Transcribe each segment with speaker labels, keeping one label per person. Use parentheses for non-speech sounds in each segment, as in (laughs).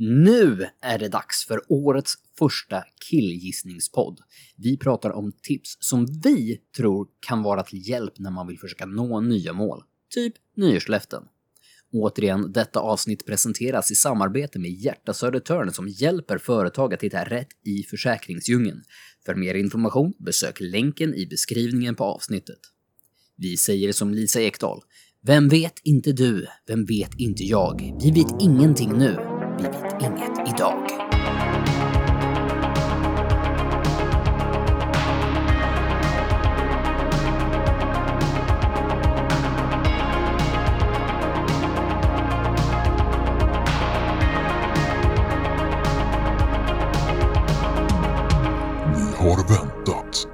Speaker 1: Nu är det dags för årets första killgissningspodd. Vi pratar om tips som vi tror kan vara till hjälp när man vill försöka nå nya mål. Typ nyårslöften. Återigen, detta avsnitt presenteras i samarbete med Hjärta Södertörn som hjälper företag att hitta rätt i försäkringsdjungeln. För mer information besök länken i beskrivningen på avsnittet. Vi säger som Lisa Ekdahl. Vem vet inte du? Vem vet inte jag? Vi vet ingenting nu blivit inget idag.
Speaker 2: Ni har väntat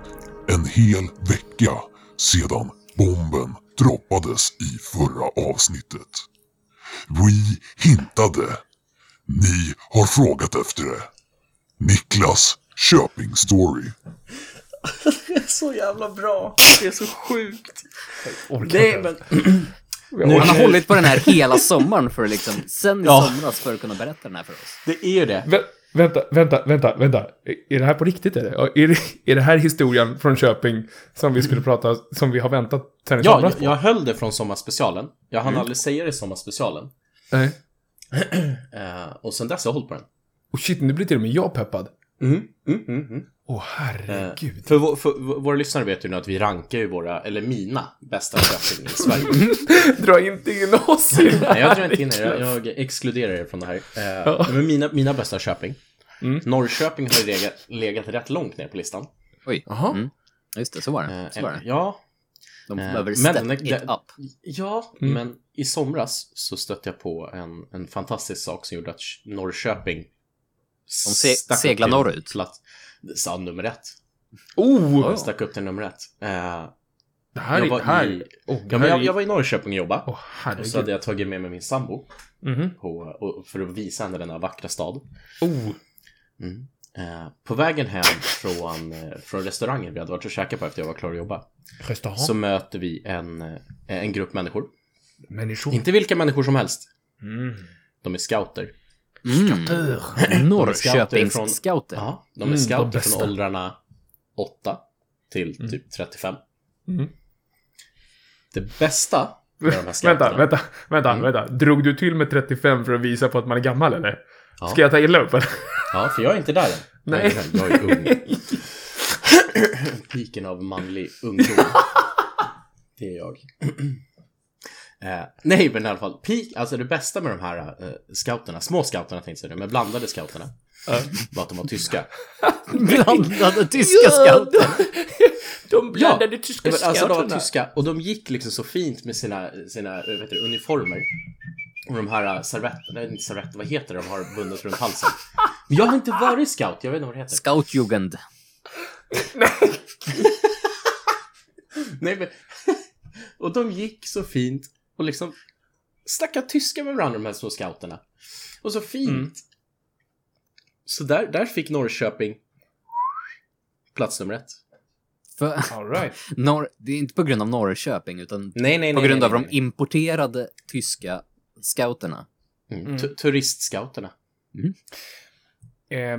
Speaker 2: en hel vecka sedan bomben droppades i förra avsnittet. Vi hintade. Ni har frågat efter det. Niklas Köping Story.
Speaker 3: Det (laughs) är så jävla bra. Det är så sjukt. Nej, men (clears throat)
Speaker 1: Han har hållit på den här (laughs) hela sommaren för liksom, sen i
Speaker 3: Ja.
Speaker 1: somras för att kunna berätta den här för oss.
Speaker 3: det är ju det.
Speaker 4: Vä vänta, vänta, vänta, vänta. Är det här på riktigt eller? Är det, är det här historien från Köping som vi skulle prata, som vi har väntat sen i
Speaker 3: Ja,
Speaker 4: somras
Speaker 3: jag,
Speaker 4: på?
Speaker 3: jag höll det från sommarspecialen. Jag hann aldrig säga det i sommarspecialen.
Speaker 4: Nej. (clears throat) (clears throat)
Speaker 3: Eh, och sen dess har jag hållit på den.
Speaker 4: Och shit, nu blir till och med jag peppad.
Speaker 3: Mm, mm, mm, mm.
Speaker 4: Åh
Speaker 3: Eh,
Speaker 4: herregud.
Speaker 3: för, vå- för, vå- våra lyssnare vet ju nu att vi rankar ju våra, eller mina, bästa Köping i Sverige. (laughs)
Speaker 4: Dra inte in oss i det
Speaker 3: Nej, jag drar
Speaker 4: här,
Speaker 3: inte in er. Jag, jag exkluderar er från det här. Eh,
Speaker 4: Ja.
Speaker 3: Men mina, mina bästa Köping.
Speaker 4: Mm.
Speaker 3: Norrköping har ju legat, legat rätt långt ner på listan.
Speaker 1: Oj.
Speaker 4: Jaha.
Speaker 1: Mm. Just det, så var det.
Speaker 3: Eh,
Speaker 1: Så var det.
Speaker 3: Ja,
Speaker 1: De
Speaker 3: eh,
Speaker 1: behöver
Speaker 3: men
Speaker 1: step it
Speaker 3: den-
Speaker 1: up.
Speaker 3: Ja,
Speaker 4: Mm.
Speaker 3: men i somras så stötte jag på en, en fantastisk sak som gjorde att Norrköping
Speaker 1: De se- seglar norrut.
Speaker 3: Plats, sa nummer ett.
Speaker 4: Oh!
Speaker 3: Jag stack upp till nummer ett. Eh,
Speaker 4: Det här
Speaker 3: jag
Speaker 4: är...
Speaker 3: var
Speaker 4: Här,
Speaker 3: i-
Speaker 4: oh,
Speaker 3: ja, jag, jag var i Norrköping och jobbade.
Speaker 4: Åh
Speaker 3: och så hade jag tagit med mig min sambo
Speaker 4: Mhm.
Speaker 3: på, och, för att visa henne denna vackra stad.
Speaker 4: Oh.
Speaker 3: Mm. Eh, på vägen hem från, från restaurangen vi hade varit och käkat på efter jag var klar att jobba.
Speaker 4: Restaurang.
Speaker 3: Så möter vi en, eh, en grupp människor.
Speaker 4: Människor.
Speaker 3: Inte vilka människor som helst.
Speaker 4: Mm.
Speaker 3: De är scouter.
Speaker 1: Mm. Norrköpings
Speaker 3: från-
Speaker 1: scouter.
Speaker 3: Ja, de är
Speaker 4: Mm,
Speaker 3: scouter från åldrarna 8 till typ 35.
Speaker 4: Mm.
Speaker 3: Det bästa med de här (laughs) scouterna...
Speaker 4: Vänta, vänta, vänta,
Speaker 3: Mm.
Speaker 4: vänta. Drog du till med 35 för att visa på att man är gammal eller?
Speaker 3: Ja.
Speaker 4: Ska jag ta illa upp eller?
Speaker 3: Ja, för jag är inte där än.
Speaker 4: Nej.
Speaker 3: Jag är ung. (laughs) Piken av manlig ungdom. (laughs) Det är jag. Eh, nej, men i alla fall. Peak, alltså det bästa med de här eh, scouterna, små scouterna tänkte jag säga, men blandade scouterna, var att de var tyska. (laughs)
Speaker 1: Blandade tyska scouter.
Speaker 4: De blandade
Speaker 3: Ja,
Speaker 4: tyska
Speaker 3: men alltså de var
Speaker 4: scouterna.
Speaker 3: tyska och de gick liksom så fint med sina, sina vad heter det, uniformer. Och de här eh, servetterna, nej inte servetter, vad heter det de har bundet runt halsen? Men jag har inte varit scout, jag vet inte vad det heter.
Speaker 1: Scoutjugend.
Speaker 3: Nej men, och de gick så fint och liksom snackade tyska med varandra de här små scouterna. Och så fint.
Speaker 4: Mm.
Speaker 3: Så där, där fick Norrköping plats nummer ett.
Speaker 1: För,
Speaker 4: All right. (laughs)
Speaker 1: norr, det är inte på grund av Norrköping, utan
Speaker 3: Nej, nej,
Speaker 1: på
Speaker 3: nej.
Speaker 1: grund
Speaker 3: nej,
Speaker 1: av
Speaker 3: nej,
Speaker 1: de importerade tyska scouterna.
Speaker 3: Mm. tu- Turistscouterna.
Speaker 4: Eh,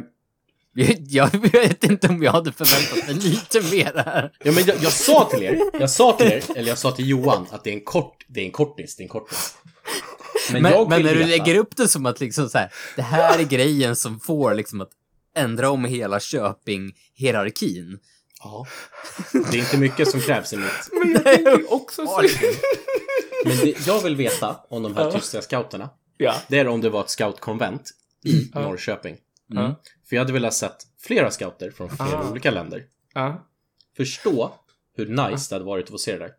Speaker 1: Jag, (laughs) jag vet inte om jag hade förväntat mig lite mer här.
Speaker 3: Ja, men jag, jag sa till er, jag sa till er, eller jag sa till Johan att det är en kort, det är en kortis, det är en kortis. Men,
Speaker 1: Men, men när du lägger upp det som att liksom så här, det här är grejen som får liksom att ändra om hela Köping-hierarkin.
Speaker 3: Ja. Det är inte mycket som krävs i mitt...
Speaker 4: men jag tänker också så...
Speaker 3: Men det, jag vill veta om de här tyska scouterna.
Speaker 4: Ja.
Speaker 3: Det är om det var ett scoutkonvent i Norrköping.
Speaker 1: Mm.
Speaker 3: För jag hade velat sett flera scouter från flera
Speaker 4: Ah.
Speaker 3: olika länder.
Speaker 4: Ja.
Speaker 3: Förstå hur nice det hade varit att få se det där.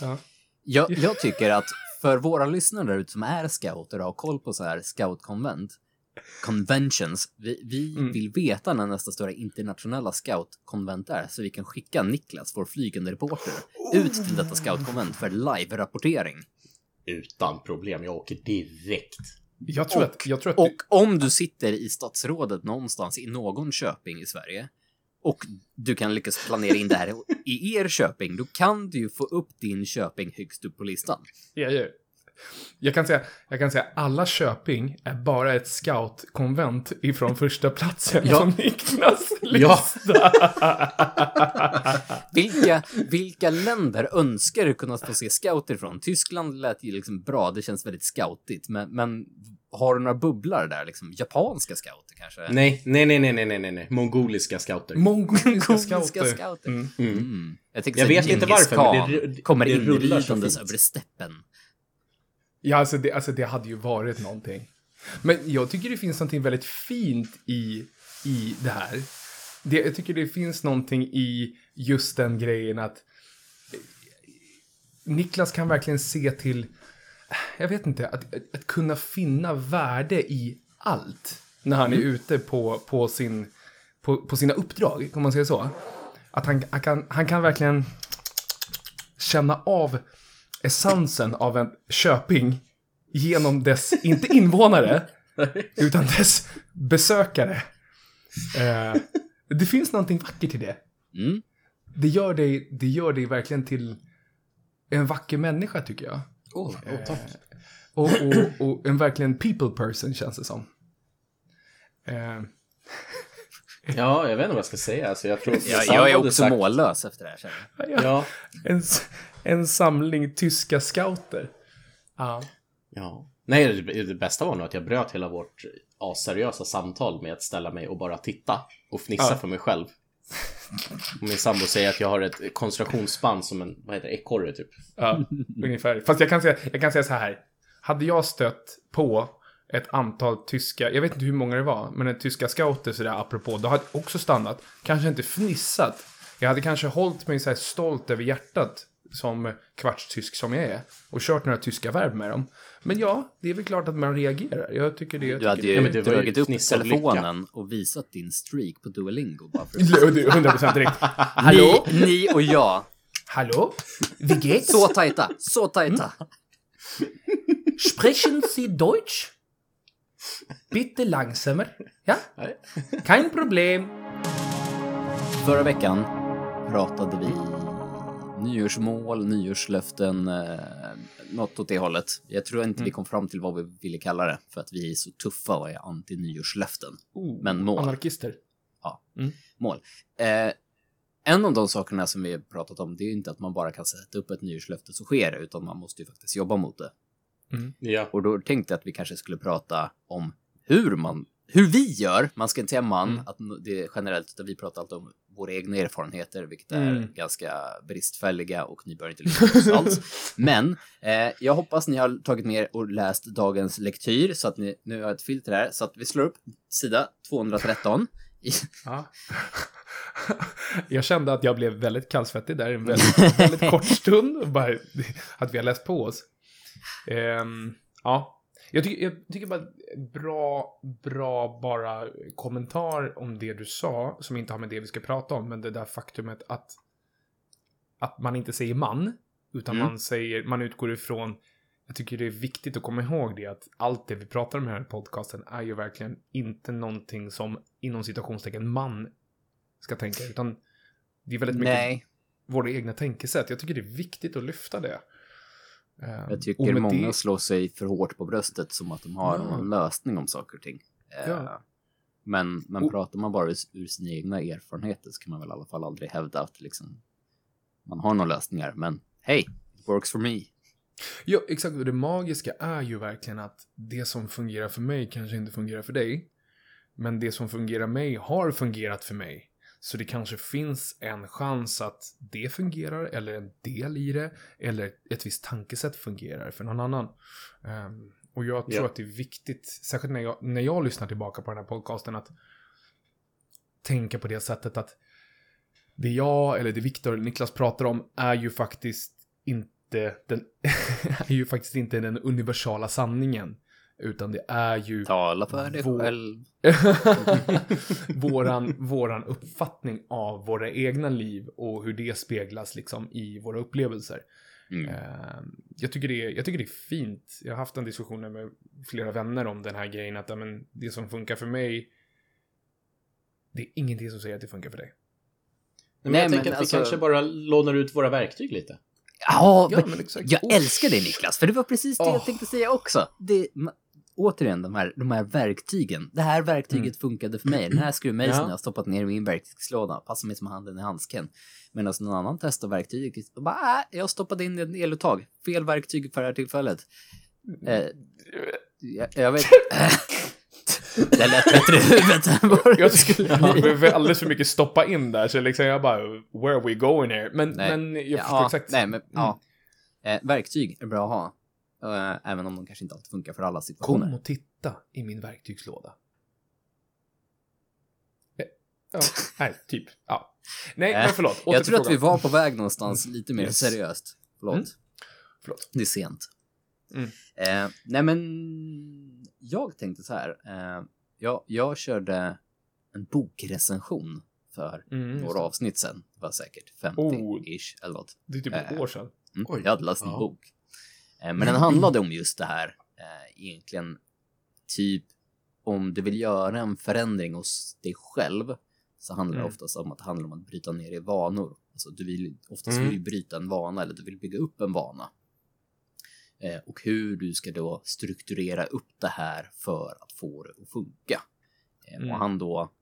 Speaker 4: Ja.
Speaker 1: Jag, jag tycker att för våra lyssnare där ute som är scouter och har koll på så här scoutkonvent, conventions, vi, vi
Speaker 4: Mm.
Speaker 1: vill veta när nästa stora internationella scoutkonvent är så vi kan skicka Niklas, vår flygande reporter, ut till detta scoutkonvent för live-rapportering.
Speaker 3: Utan problem, jag åker direkt.
Speaker 4: Jag tror att... Jag tror att
Speaker 1: Och
Speaker 4: du,
Speaker 1: om du sitter i statsrådet någonstans i någon köping i Sverige och du kan lyckas planera in det här i er köping, då kan du ju få upp din köping högst upp på listan.
Speaker 4: ja, ja. Jag kan säga, jag kan säga alla Köping är bara ett scoutkonvent ifrån första platsen
Speaker 3: Ja.
Speaker 4: på Niklas
Speaker 3: Ja. (laughs)
Speaker 4: lista. (laughs)
Speaker 1: Vilka, vilka länder önskar du kunna få se scouter från? Tyskland lät ju liksom bra, det känns väldigt scoutigt, men, men har du några bubblar där? Liksom, japanska scouter kanske?
Speaker 3: Nej, nej, nej, nej, nej, nej, nej. Mongoliska scouter.
Speaker 4: Mongoliska scouter.
Speaker 1: scouter.
Speaker 4: Mm.
Speaker 3: Mm.
Speaker 1: Mm. Jag,
Speaker 3: Jag vet inte varför, men det ru-
Speaker 1: kommer
Speaker 3: det
Speaker 1: in ridandes över steppen.
Speaker 4: Ja, alltså det, alltså det hade ju varit någonting. Men jag tycker det finns någonting väldigt fint i, i det här. Det, jag tycker det finns någonting i just den grejen att eh, Niklas kan verkligen se till, jag vet inte, att, att, att kunna finna värde i allt när han är ute på, på, sin, på, på sina uppdrag, om man säger så. Att han, han, kan, han kan verkligen känna av essensen av en köping genom dess, (laughs) inte invånare, utan dess besökare. Eh, det finns någonting vackert i det.
Speaker 1: Mm.
Speaker 4: Det gör, dig, det gör dig verkligen till en vacker människa, tycker jag.
Speaker 3: Oh, oh, tack.
Speaker 4: Och, och, och en verkligen people person, känns det som. Eh,
Speaker 3: Ja, jag vet inte vad jag ska säga. Alltså, jag tror...
Speaker 1: Jag, jag är också
Speaker 3: sagt-
Speaker 1: mållös efter det här. känner jag.
Speaker 4: ja,
Speaker 3: Ja,
Speaker 4: en, en samling tyska scouter. Ja.
Speaker 3: ja. Nej, det, det bästa var nog att jag bröt hela vårt asseriösa samtal med att ställa mig och bara titta och fnissa
Speaker 4: Ja.
Speaker 3: för mig själv. Och min sambo säger att jag har ett koncentrationsspann som en, vad heter det, ekorre typ.
Speaker 4: Ja, (laughs) ungefär. Fast jag kan, säga, jag kan säga så här. Hade jag stött på ett antal tyska, jag vet inte hur många det var, men en tyska scouter sådär apropå, då hade jag också stannat. Kanske inte fnissat. Jag hade kanske hållit mig så här stolt över hjärtat som kvartstysk som jag är och kört några tyska verb med dem. Men ja, det är väl klart att man reagerar. Jag tycker det. Jag
Speaker 1: Du hade
Speaker 4: tycker
Speaker 1: ju
Speaker 3: ju
Speaker 1: dragit upp telefonen och visat din streak på Duolingo bara för
Speaker 4: är 100% direkt. (laughs) Hallå?
Speaker 1: Ni, ni och jag.
Speaker 4: Hallå? Wie geht's?
Speaker 1: Så tajta, så tajta.
Speaker 4: Sprechen Sie Deutsch? Bitte langsamer. Ja?
Speaker 3: Nej.
Speaker 4: Kein Problem.
Speaker 1: Förra veckan pratade vi nyårsmål, nyårslöften, eh, något åt det hållet. Jag tror inte vi kom fram till vad vi ville kalla det, för att vi är så tuffa och är anti-nyårslöften. Men mål.
Speaker 4: Anarkister.
Speaker 1: mål. Eh, en av de sakerna som vi har pratat om, det är ju inte att man bara kan sätta upp ett nyårslöfte så sker det, utan man måste ju faktiskt jobba mot det.
Speaker 3: Ja.
Speaker 1: Och då tänkte jag att vi kanske skulle prata om hur man, hur vi gör, man ska inte säga man,
Speaker 4: Mm.
Speaker 1: att det är generellt, utan vi pratar alltid om våra egna erfarenheter, vilket är
Speaker 4: Mm.
Speaker 1: ganska bristfälliga och ni bör inte lyssna på oss alls. (laughs) Men eh, jag hoppas ni har tagit med och läst dagens lektyr, så att ni nu har ett filter här, så att vi slår upp sida 213. I,
Speaker 4: Ja. (laughs) Jag kände att jag blev väldigt kallsvettig där en väldigt, (laughs) väldigt kort stund. Bara att vi har läst på oss. Ehm, ja. Jag tycker, jag tycker bara bra, bra bara kommentar om det du sa, som inte har med det vi ska prata om, men det där faktumet att, att man inte säger man, utan
Speaker 1: Mm.
Speaker 4: man säger, man utgår ifrån, jag tycker det är viktigt att komma ihåg det, att allt det vi pratar om här i podcasten är ju verkligen inte någonting som inom citationstecken man ska tänka, utan det är väldigt mycket
Speaker 1: nej,
Speaker 4: våra egna tänkesätt. Jag tycker det är viktigt att lyfta det. Ehm,
Speaker 1: jag tycker många
Speaker 4: det-
Speaker 1: slår sig för hårt på bröstet som att de har
Speaker 4: Ja.
Speaker 1: någon lösning om saker och ting.
Speaker 4: Ja.
Speaker 1: Men, men
Speaker 4: Och-
Speaker 1: pratar man bara ur, ur sina egna erfarenheter så kan man väl i alla fall aldrig hävda att liksom, man har några lösningar. Men hej, it works for me.
Speaker 4: Ja, exakt. Och det magiska är ju verkligen att det som fungerar för mig kanske inte fungerar för dig. Men det som fungerar mig har fungerat för mig. Så det kanske finns en chans att det fungerar, eller en del i det, eller ett visst tankesätt fungerar för någon annan. Ehm, och jag tror
Speaker 3: Ja.
Speaker 4: att det är viktigt, särskilt när jag, när jag lyssnar tillbaka på den här podcasten, att tänka på det sättet att det jag, eller det Viktor eller Niklas pratar om, är ju faktiskt inte den, (laughs) är ju faktiskt inte den universala sanningen. Utan det är ju
Speaker 1: Tala för dig
Speaker 4: Vår-
Speaker 1: själv. (laughs)
Speaker 4: våran, våran uppfattning av våra egna liv och hur det speglas liksom i våra upplevelser.
Speaker 1: Mm.
Speaker 4: Eh, jag, tycker det är, jag tycker det är fint. Jag har haft en diskussion med flera vänner om den här grejen att men, det som funkar för mig, det är ingenting som säger att det funkar för dig.
Speaker 3: Nej, men
Speaker 1: Nej,
Speaker 3: jag
Speaker 1: men
Speaker 3: tänker att
Speaker 1: alltså-
Speaker 3: vi kanske bara lånar ut våra verktyg lite.
Speaker 1: Ja,
Speaker 4: Ja,
Speaker 1: men
Speaker 4: men exakt.
Speaker 1: jag
Speaker 4: Oh.
Speaker 1: älskar det Niklas, för det var precis det jag
Speaker 4: Åh.
Speaker 1: tänkte säga också. Det, återigen, de här, de här verktygen. Det här verktyget
Speaker 4: Mm.
Speaker 1: funkade för mig. Den här skruvmejseln
Speaker 3: Ja.
Speaker 1: har jag stoppat ner i min verktygslåda. Passar mig som handen i handsken. Medan någon annan testar verktyget och bara, äh, jag stoppade in ett eluttag. Fel verktyg för det här tillfället. Eh, jag, jag vet (laughs) Det lät bättre i huvudet än vad det skulle bli.
Speaker 4: behöver alldeles för mycket stoppa in där, så liksom jag bara, where are we going here? Men,
Speaker 1: Nej.
Speaker 4: men jag
Speaker 1: Ja,
Speaker 4: förstår exakt.
Speaker 1: Nej, men ja. Eh, verktyg är bra att ha. Eh, även om de kanske inte alltid funkar för alla situationer.
Speaker 4: Kom och titta i min verktygslåda. Eh, Ja, (laughs) nej, typ. Ja. Nej,
Speaker 1: Eh,
Speaker 4: men förlåt. Åter
Speaker 1: Jag tror att vi var på väg någonstans lite mer
Speaker 4: Yes.
Speaker 1: seriöst. Förlåt.
Speaker 4: Mm. Förlåt.
Speaker 1: Det är sent.
Speaker 4: Mm.
Speaker 1: Eh, nej, men jag tänkte så här. Eh, jag, jag körde en bokrecension för
Speaker 4: Mm,
Speaker 1: några avsnitt sen. Det var säkert
Speaker 4: Oh.
Speaker 1: 50-ish eller något.
Speaker 4: Det är typ ett
Speaker 1: Eh,
Speaker 4: år sedan.
Speaker 1: Mm.
Speaker 3: Oj.
Speaker 1: Jag hade läst en
Speaker 3: Ja.
Speaker 1: bok. Eh, men den handlade om just det här. Eh, egentligen typ om du vill göra en förändring hos dig själv så handlar det
Speaker 4: Mm.
Speaker 1: oftast om att det handlar om att bryta ner i vanor. Alltså du vill oftast
Speaker 3: Mm.
Speaker 1: vill du bryta en vana eller du vill bygga upp en vana. Eh, och hur du ska då strukturera upp det här för att få det att funka. Eh,
Speaker 4: Mm.
Speaker 1: Och han då,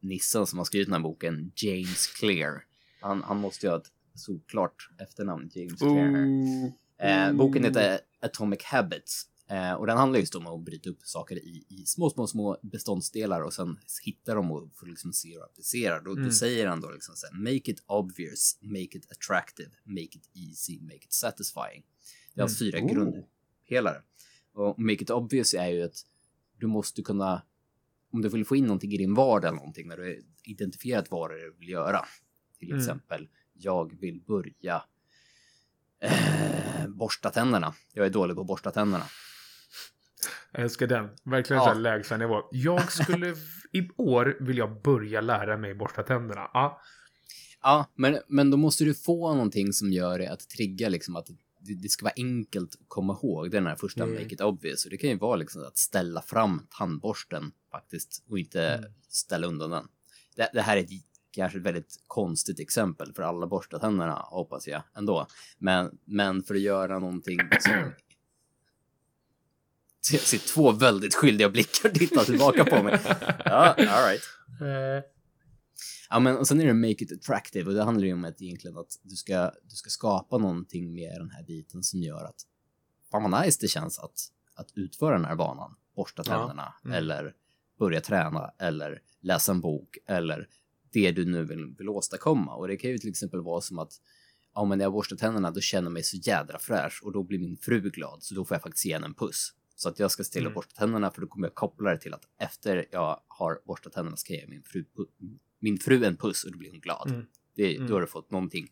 Speaker 1: nissen som har skrivit den här boken, James Clear. Han, han måste ju ha ett solklart efternamn, James Clear. här. Eh, boken heter Atomic Habits. Eh, och den handlar just om att bryta upp saker i, i små, små, små beståndsdelar och sen hitta dem och få liksom se och applicera. Då,
Speaker 4: Mm.
Speaker 1: då säger han då liksom så här, make it obvious, make it attractive, make it easy, make it satisfying. Det är hans fyra
Speaker 3: Oh.
Speaker 1: grundpelare. Och make it obvious är ju att du måste kunna, om du vill få in någonting i din vardag någonting, när du identifierat vad du vill göra. Till
Speaker 4: Mm.
Speaker 1: exempel, jag vill börja eh, borsta tänderna. Jag är dålig på att borsta tänderna.
Speaker 4: Jag älskar den. Verkligen
Speaker 1: Ja.
Speaker 4: lägsta nivå. Jag skulle... (laughs) I år vill jag börja lära mig borsta tänderna. Ja.
Speaker 1: Ja, men, men då måste du få någonting som gör det att trigga liksom att det, det ska vara enkelt att komma ihåg. Det är den här första
Speaker 3: Mm.
Speaker 1: make it obvious. Och det kan ju vara liksom att ställa fram tandborsten faktiskt och inte
Speaker 4: Mm.
Speaker 1: ställa undan den. Det, det här är ett, kanske ett väldigt konstigt exempel för alla borstar tänderna hoppas jag ändå. Men, men för att göra någonting som jag ser två väldigt skyldiga blickar titta tillbaka på mig. (laughs) Ja, all right.
Speaker 4: Eh,
Speaker 1: Ja, men och sen är det make it attractive och det handlar ju om att egentligen att du ska, du ska skapa någonting med den här biten som gör att fan vad nice det känns att, att utföra den här vanan. Borsta
Speaker 3: Ja.
Speaker 1: tänderna
Speaker 4: Mm.
Speaker 1: eller börja träna eller läsa en bok eller det du nu vill, vill åstadkomma. Och det kan ju till exempel vara som att ja, men när jag borstar tänderna då känner jag mig så jädra fräsch och då blir min fru glad så då får jag faktiskt ge henne en puss. Så att jag ska se till att
Speaker 4: Mm.
Speaker 1: borsta tänderna för då kommer jag koppla det till att efter jag har borstat tänderna ska jag ge min fru, min fru en puss och då blir hon glad.
Speaker 4: Mm.
Speaker 1: Det,
Speaker 4: Mm.
Speaker 1: Då har du fått någonting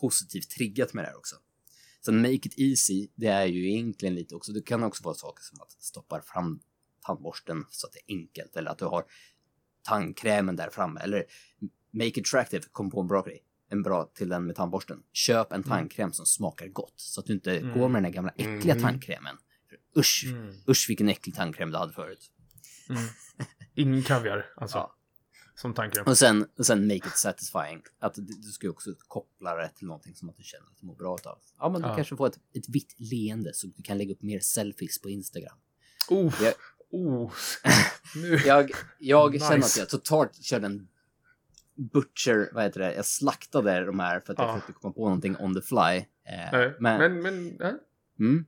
Speaker 1: positivt triggat med det här också. Sen make it easy, det är ju egentligen lite också, det kan också vara saker som att stoppa fram tandborsten så att det är enkelt eller att du har tandkrämen där framme eller make it attractive, kom på en bra grej. En bra till den med tandborsten. Köp en tandkräm som smakar gott så att du inte
Speaker 4: Mm.
Speaker 1: går med den där gamla äckliga
Speaker 3: Mm.
Speaker 1: tandkrämen. Usch,
Speaker 4: Mm.
Speaker 1: usch vilken äcklig tandkräm du hade förut.
Speaker 4: Mm. Ingen kaviar, alltså.
Speaker 1: Ja.
Speaker 4: Som tanken.
Speaker 1: Och sen, och sen make it satisfying. Att du, ska också koppla det till någonting som att du känner att du mår bra av. Ja, men du
Speaker 4: Ja.
Speaker 1: kanske får ett, ett vitt leende så du kan lägga upp mer selfies på Instagram.
Speaker 4: Oh,
Speaker 1: Jag-
Speaker 4: oh. (laughs) Nu.
Speaker 1: Jag, jag
Speaker 4: Nice.
Speaker 1: känner att jag totalt körde en butcher, vad heter det, jag slaktade de här för att jag
Speaker 4: Ja.
Speaker 1: försökte komma på någonting on the fly. Eh,
Speaker 4: Nej,
Speaker 1: men,
Speaker 4: men, men, ja.
Speaker 1: Mm.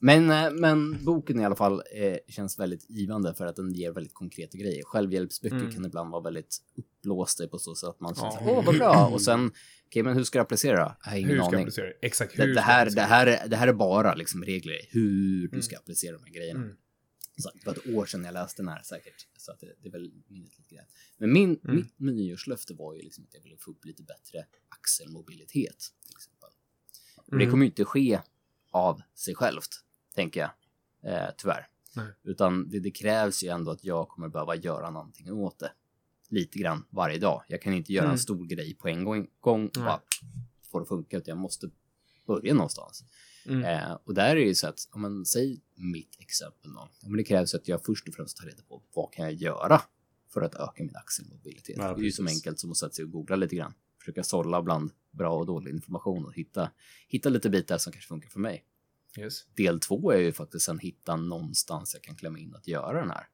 Speaker 1: Men, eh, men boken i alla fall eh, känns väldigt givande för att den ger väldigt konkreta grejer. Självhjälpsböcker
Speaker 4: Mm.
Speaker 1: kan ibland vara väldigt uppblåsta på så sätt att man känner åh vad bra, (clears throat) och sen, okej men hur ska jag applicera? Jag har ingen
Speaker 4: hur ska
Speaker 1: aning.
Speaker 4: applicera? Exakt, hur
Speaker 1: Det, det, här, det, här, är- det här är bara liksom regler hur du
Speaker 4: Mm.
Speaker 1: ska applicera de här grejerna.
Speaker 4: Mm.
Speaker 1: Så det var ett år sedan jag läste den här säkert, så att det, det är väl minnet lite grann. Men min,
Speaker 4: Mm.
Speaker 1: mitt nyårslöfte var ju liksom att jag ville få upp lite bättre axelmobilitet. Till exempel. Och det
Speaker 4: Mm.
Speaker 1: kommer ju inte ske av sig självt, tänker jag. Eh, tyvärr.
Speaker 4: Nej.
Speaker 1: Utan det, det krävs ju ändå att jag kommer behöva göra någonting åt det. Lite grann varje dag. Jag kan inte göra
Speaker 4: Mm.
Speaker 1: en stor grej på en gång, gång och bara få det att funka, utan jag måste börja någonstans.
Speaker 4: Mm.
Speaker 1: Eh, och där är det ju så att, om man säger mitt exempel då, men det krävs att jag först och främst tar reda på vad kan jag göra för att öka min axelmobilitet.
Speaker 3: Ja,
Speaker 1: det är ju så enkelt som att sätta sig och googla lite grann. försöka sålla bland bra och dålig information och hitta, hitta lite bitar som kanske funkar för mig.
Speaker 4: Yes.
Speaker 1: Del två är ju faktiskt sen hitta någonstans jag kan klämma in att göra den här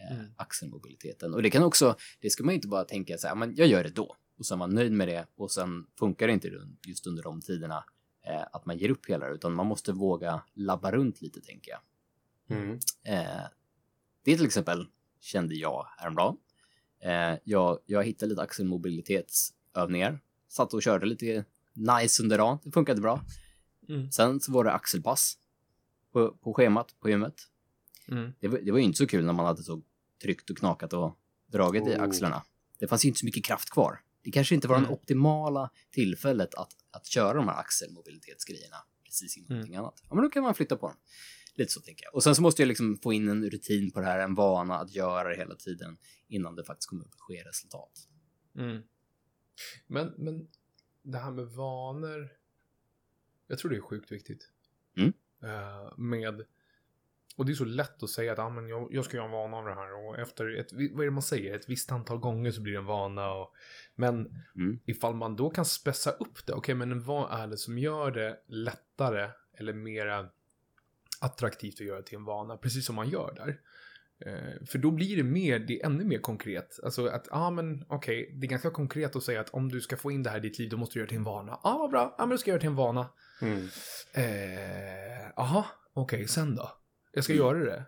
Speaker 1: eh,
Speaker 4: Mm.
Speaker 1: axelmobiliteten. Och det kan också, det ska man inte bara tänka så här, men jag gör det då och sen vara nöjd med det och sen funkar det inte just under de tiderna eh, att man ger upp hela det, utan man måste våga labba runt lite tänker jag.
Speaker 3: Mm.
Speaker 1: Eh, det till exempel kände jag häromdagen. Eh, jag, jag hittade lite axelmobilitetsövningar, satt och körde lite nice under dagen, det funkade bra.
Speaker 4: Mm.
Speaker 1: Sen så var det axelpass på, på schemat på gymmet.
Speaker 4: Mm.
Speaker 1: Det var, det var ju inte så kul när man hade så tryckt och knakat och dragit i
Speaker 3: Oh.
Speaker 1: axlarna. Det fanns ju inte så mycket kraft kvar. Det kanske inte var
Speaker 4: Mm.
Speaker 1: det optimala tillfället att, att köra de här axelmobilitetsgrejerna precis innan
Speaker 4: Mm.
Speaker 1: någonting annat. Ja, men då kan man flytta på dem. Lite så tänker jag. Och sen så måste jag liksom få in en rutin på det här, en vana att göra det hela tiden innan det faktiskt kommer att ske resultat.
Speaker 4: Mm. Men, men det här med vanor. Jag tror det är sjukt viktigt.
Speaker 1: Mm.
Speaker 4: Eh, med, och det är så lätt att säga att ah, men jag, jag ska göra en vana av det här och efter ett, vad är det man säger, ett visst antal gånger så blir det en vana. Och, men
Speaker 1: Mm.
Speaker 4: ifall man då kan spessa upp det, okej men vad är det som gör det lättare eller mera attraktivt att göra till en vana, precis som man gör där. Eh, för då blir det mer, det är ännu mer konkret. Alltså att, ja ah, men okej, det är ganska konkret att säga att om du ska få in det här i ditt liv, då måste du göra det till en vana. Ja, ah, vad bra, ja men då ska jag göra det till en vana.
Speaker 3: Mm.
Speaker 4: Eh, okej, sen då? Jag ska göra det.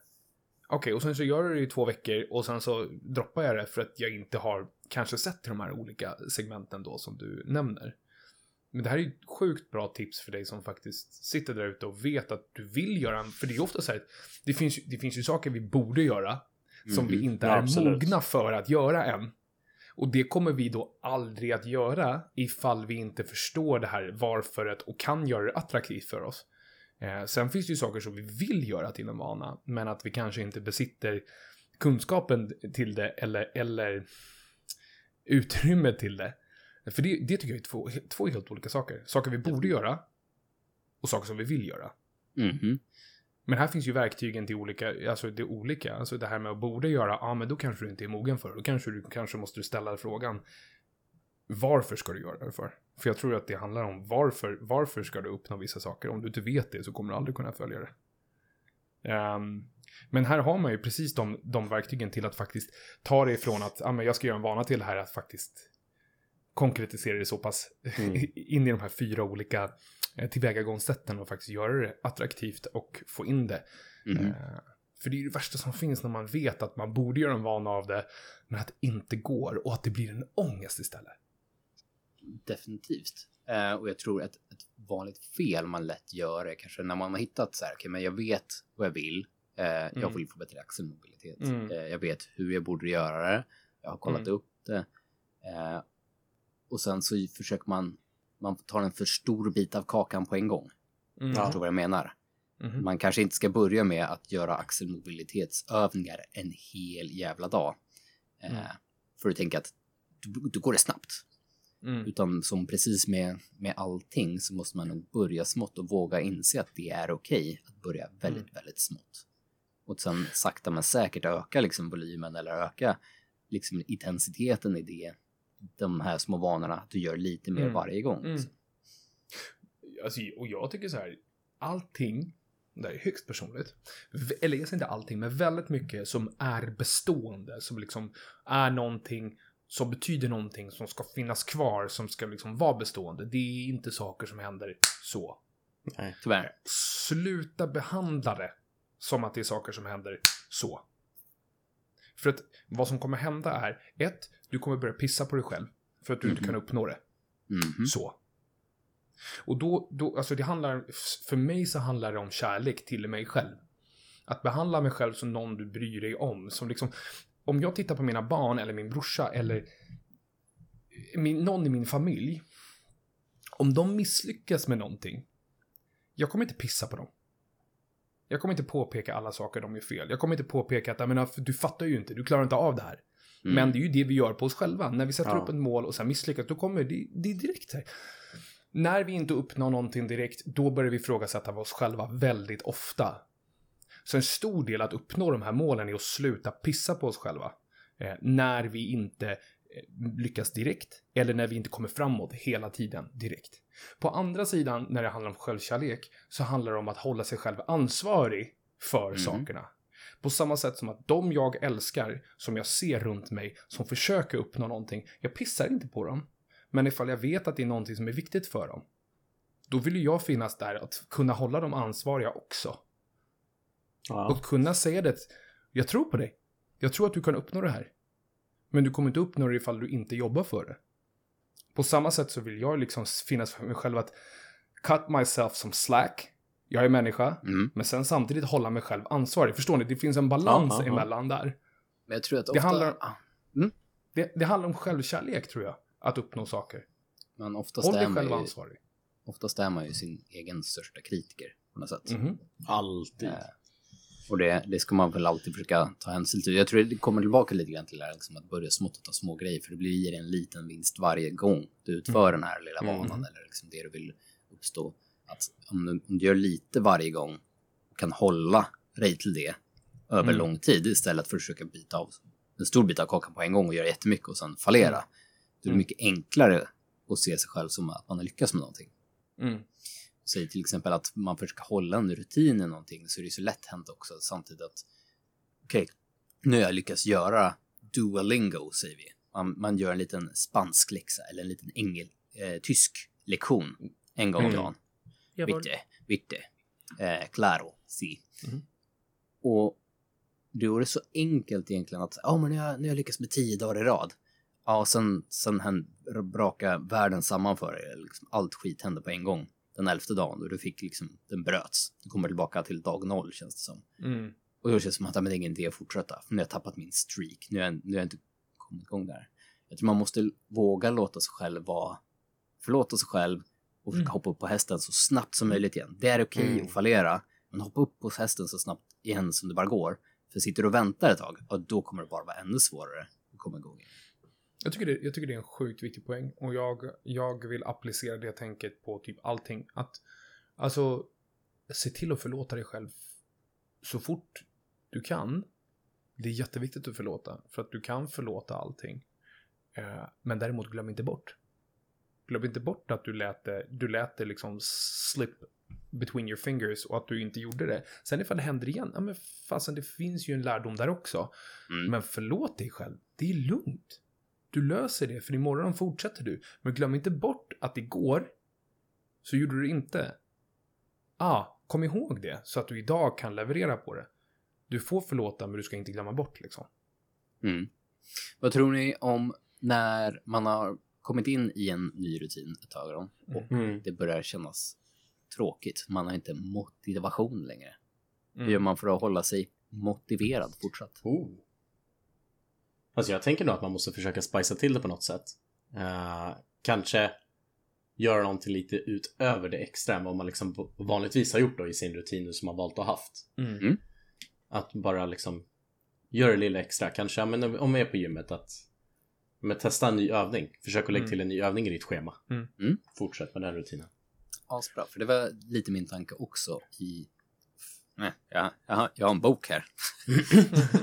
Speaker 4: Okej, och sen så gör jag det i två veckor och sen så droppar jag det för att jag inte har kanske sett till de här olika segmenten då som du nämner. Men det här är ju ett sjukt bra tips för dig som faktiskt sitter där ute och vet att du vill göra en, för det är ju ofta så här, det finns, det finns ju saker vi borde göra som vi
Speaker 1: Mhm.
Speaker 4: inte är
Speaker 3: absolut.
Speaker 4: mogna för att göra än. Och det kommer vi då aldrig att göra ifall vi inte förstår det här varföret och kan göra det attraktivt för oss. Eh, sen finns det ju saker som vi vill göra till en vana, men att vi kanske inte besitter kunskapen till det eller, eller utrymme till det. För det, det tycker jag är två, två helt olika saker. Saker vi borde göra och saker som vi vill göra.
Speaker 1: Mhm.
Speaker 4: Men här finns ju verktygen till olika, alltså det olika. Alltså det här med att borde göra, ja men då kanske du inte är mogen för det. Då kanske du kanske måste ställa frågan. Varför ska du göra det för? För jag tror att det handlar om varför, varför ska du uppnå vissa saker? Om du inte vet det så kommer du aldrig kunna följa det. Ehm, men här har man ju precis de, de verktygen till att faktiskt ta det ifrån att, ja men jag ska göra en vana till det här att faktiskt konkretisera det så pass
Speaker 3: Mm. (laughs)
Speaker 4: in i de här fyra olika eh, tillvägagångssätten och faktiskt göra det attraktivt och få in det.
Speaker 1: Mhm.
Speaker 4: Eh, För det är ju det värsta som finns när man vet att man borde göra en vana av det, men att det inte går och att det blir en ångest istället.
Speaker 1: Definitivt. Eh, och jag tror att ett vanligt fel man lätt gör är kanske när man har hittat så här, okej, men jag vet vad jag vill. Eh, Jag
Speaker 4: Mm.
Speaker 1: vill få bättre axelmobilitet.
Speaker 4: Mm.
Speaker 1: Eh, jag vet hur jag borde göra det. Jag har kollat
Speaker 4: Mm.
Speaker 1: upp det. Eh, och sen så försöker man, man tar en för stor bit av kakan på en gång.
Speaker 4: Mm.
Speaker 1: Förstår vad jag menar?
Speaker 4: Mhm.
Speaker 1: Man kanske inte ska börja med att göra axelmobilitetsövningar en hel jävla dag. Eh,
Speaker 4: Mm.
Speaker 1: För att tänka att då går det snabbt.
Speaker 4: Mm.
Speaker 1: Utan som precis med, med allting så måste man nog börja smått och våga inse att det är okej att börja väldigt,
Speaker 4: Mm.
Speaker 1: väldigt smått. Och sen sakta men säkert öka liksom volymen eller öka liksom intensiteten i det, de här små vanorna, att du gör lite mer
Speaker 4: Mm.
Speaker 1: varje gång.
Speaker 4: Mm. Alltså, och jag tycker så här, allting, det här är högst personligt, eller jag säger inte allting, men väldigt mycket som är bestående, som liksom är någonting som betyder någonting som ska finnas kvar, som ska liksom vara bestående. Det är inte saker som händer så.
Speaker 3: Nej.
Speaker 1: Tyvärr.
Speaker 4: Sluta behandla det som att det är saker som händer så. För att vad som kommer hända är, ett, du kommer börja pissa på dig själv för att du inte
Speaker 1: Mhm.
Speaker 4: kan uppnå det.
Speaker 1: Mhm.
Speaker 4: Så. Och då, då, alltså det handlar, för mig så handlar det om kärlek till mig själv. Att behandla mig själv som någon du bryr dig om. Som liksom, om jag tittar på mina barn eller min brorsa eller min, någon i min familj. Om de misslyckas med någonting. Jag kommer inte pissa på dem. Jag kommer inte påpeka alla saker de gör fel. Jag kommer inte påpeka att, jag menar, du fattar ju inte, du klarar inte av det här.
Speaker 1: Mm.
Speaker 4: Men det är ju det vi gör på oss själva. När vi sätter
Speaker 3: Ja.
Speaker 4: upp ett mål och sen misslyckas, då kommer det, det är direkt här. När vi inte uppnår någonting direkt, då börjar vi ifrågasätta oss själva väldigt ofta. Så en stor del att uppnå de här målen är att sluta pissa på oss själva. Eh, när vi inte eh, lyckas direkt eller när vi inte kommer framåt hela tiden direkt. På andra sidan, när det handlar om självkärlek, så handlar det om att hålla sig själv ansvarig för
Speaker 1: Mm.
Speaker 4: sakerna. På samma sätt som att de jag älskar, som jag ser runt mig, som försöker uppnå någonting, jag pissar inte på dem. Men ifall jag vet att det är någonting som är viktigt för dem, då vill jag finnas där att kunna hålla dem ansvariga också.
Speaker 3: Ja.
Speaker 4: Och kunna säga det. Jag tror på dig. Jag tror att du kan uppnå det här. Men du kommer inte uppnå det ifall du inte jobbar för det. På samma sätt så vill jag liksom finnas för mig själv att cut myself som slack. Jag är människa.
Speaker 1: Mm.
Speaker 4: Men sen samtidigt hålla mig själv ansvarig. Förstår ni? Det finns en balans
Speaker 3: Ja, ja, ja.
Speaker 4: emellan där.
Speaker 1: Men jag tror att
Speaker 4: Det
Speaker 1: ofta...
Speaker 4: handlar-
Speaker 1: ah,
Speaker 4: Det, det handlar om självkärlek tror jag. Att uppnå saker.
Speaker 1: Men oftast
Speaker 4: Håll dig själv
Speaker 1: ju,
Speaker 4: ansvarig.
Speaker 1: oftast är man ju sin egen största kritiker på något sätt.
Speaker 4: Mhm.
Speaker 3: Alltid.
Speaker 1: Och det, det ska man väl alltid försöka ta hänsyn till. Jag tror det kommer tillbaka lite grann till det här liksom att börja smått och små grejer för det blir en liten vinst varje gång du utför den här lilla
Speaker 3: Mm.
Speaker 1: vanan eller liksom det du vill uppstå. Att om du, om du gör lite varje gång och kan hålla dig till det över
Speaker 4: Mm.
Speaker 1: lång tid istället för att försöka bita av en stor bit av kakan på en gång och göra jättemycket och sen fallera. Då är det
Speaker 4: Mm.
Speaker 1: mycket enklare att se sig själv som att man har lyckats med någonting.
Speaker 4: Mm.
Speaker 1: Säg till exempel att man försöker hålla en rutin i någonting så är det så lätt hänt också samtidigt att okej, nu har jag lyckats göra Duolingo säger vi. Man, man gör en liten spansk läxa eller en liten engel, eh, tysk lektion en gång om
Speaker 3: Mm.
Speaker 1: dagen. Bitte, bitte, eh, claro, si.
Speaker 4: Mhm.
Speaker 1: Och då är det så enkelt egentligen att, ja men nu har, nu har jag lyckats med tio dagar i rad. Ja, och sen, sen händer, brakar världen samman för dig. Liksom, allt skit hände på en gång den elfte dagen och du fick liksom, den bröts. Du kommer tillbaka till dag noll känns det som.
Speaker 4: Mm.
Speaker 1: Och då känns det som att men det är ingen idé att fortsätta. För nu har jag tappat min streak. Nu har jag, nu har jag inte kommit igång där. Jag tror man måste våga låta sig själv vara, förlåta sig själv och försöka
Speaker 4: Mm.
Speaker 1: hoppa upp på hästen så snabbt som möjligt igen. Det är okej
Speaker 3: Mm.
Speaker 1: att fallera, men hoppa upp på hästen så snabbt igen som det bara går. För sitter du och väntar ett tag, ja, då kommer det bara vara ännu svårare att komma igång. igen.
Speaker 4: Jag tycker, det, jag tycker det är en sjukt viktig poäng och jag, jag vill applicera det tänket på typ allting. Att, alltså, se till att förlåta dig själv så fort du kan. Det är jätteviktigt att förlåta, för att du kan förlåta allting. Eh, men däremot glöm inte bort. Glöm inte bort att du lät det, du lät det liksom slip between your fingers och att du inte gjorde det. Sen ifall det händer igen, ja men fasen det finns ju en lärdom där också.
Speaker 1: Mm.
Speaker 4: Men förlåt dig själv. Det är lugnt. Du löser det, för imorgon fortsätter du. Men glöm inte bort att igår så gjorde du inte. Ah, kom ihåg det så att du idag kan leverera på det. Du får förlåta, men du ska inte glömma bort liksom.
Speaker 1: Mm. Vad tror ni om när man har kommit in i en ny rutin ett tag då, och
Speaker 3: Mm.
Speaker 1: det börjar kännas tråkigt. Man har inte motivation längre.
Speaker 4: Mm.
Speaker 1: Hur gör man för att hålla sig motiverad fortsatt?
Speaker 3: Oh. Alltså jag tänker nog att man måste försöka spicea till det på något sätt. Eh, kanske göra någonting lite utöver det extra än vad man liksom vanligtvis har gjort då i sin rutin som man valt att ha haft.
Speaker 4: Mm.
Speaker 1: Mm.
Speaker 3: Att bara liksom göra det lilla extra. Kanske, men om vi är på gymmet att men testa en ny övning. Försök att lägga
Speaker 4: Mm.
Speaker 3: till en ny övning i ditt schema.
Speaker 4: Mm.
Speaker 1: Mm.
Speaker 3: Fortsätt med den rutinen.
Speaker 1: Asbra, för det var lite min tanke också i... Nej, jag, jag, har, jag har en bok här.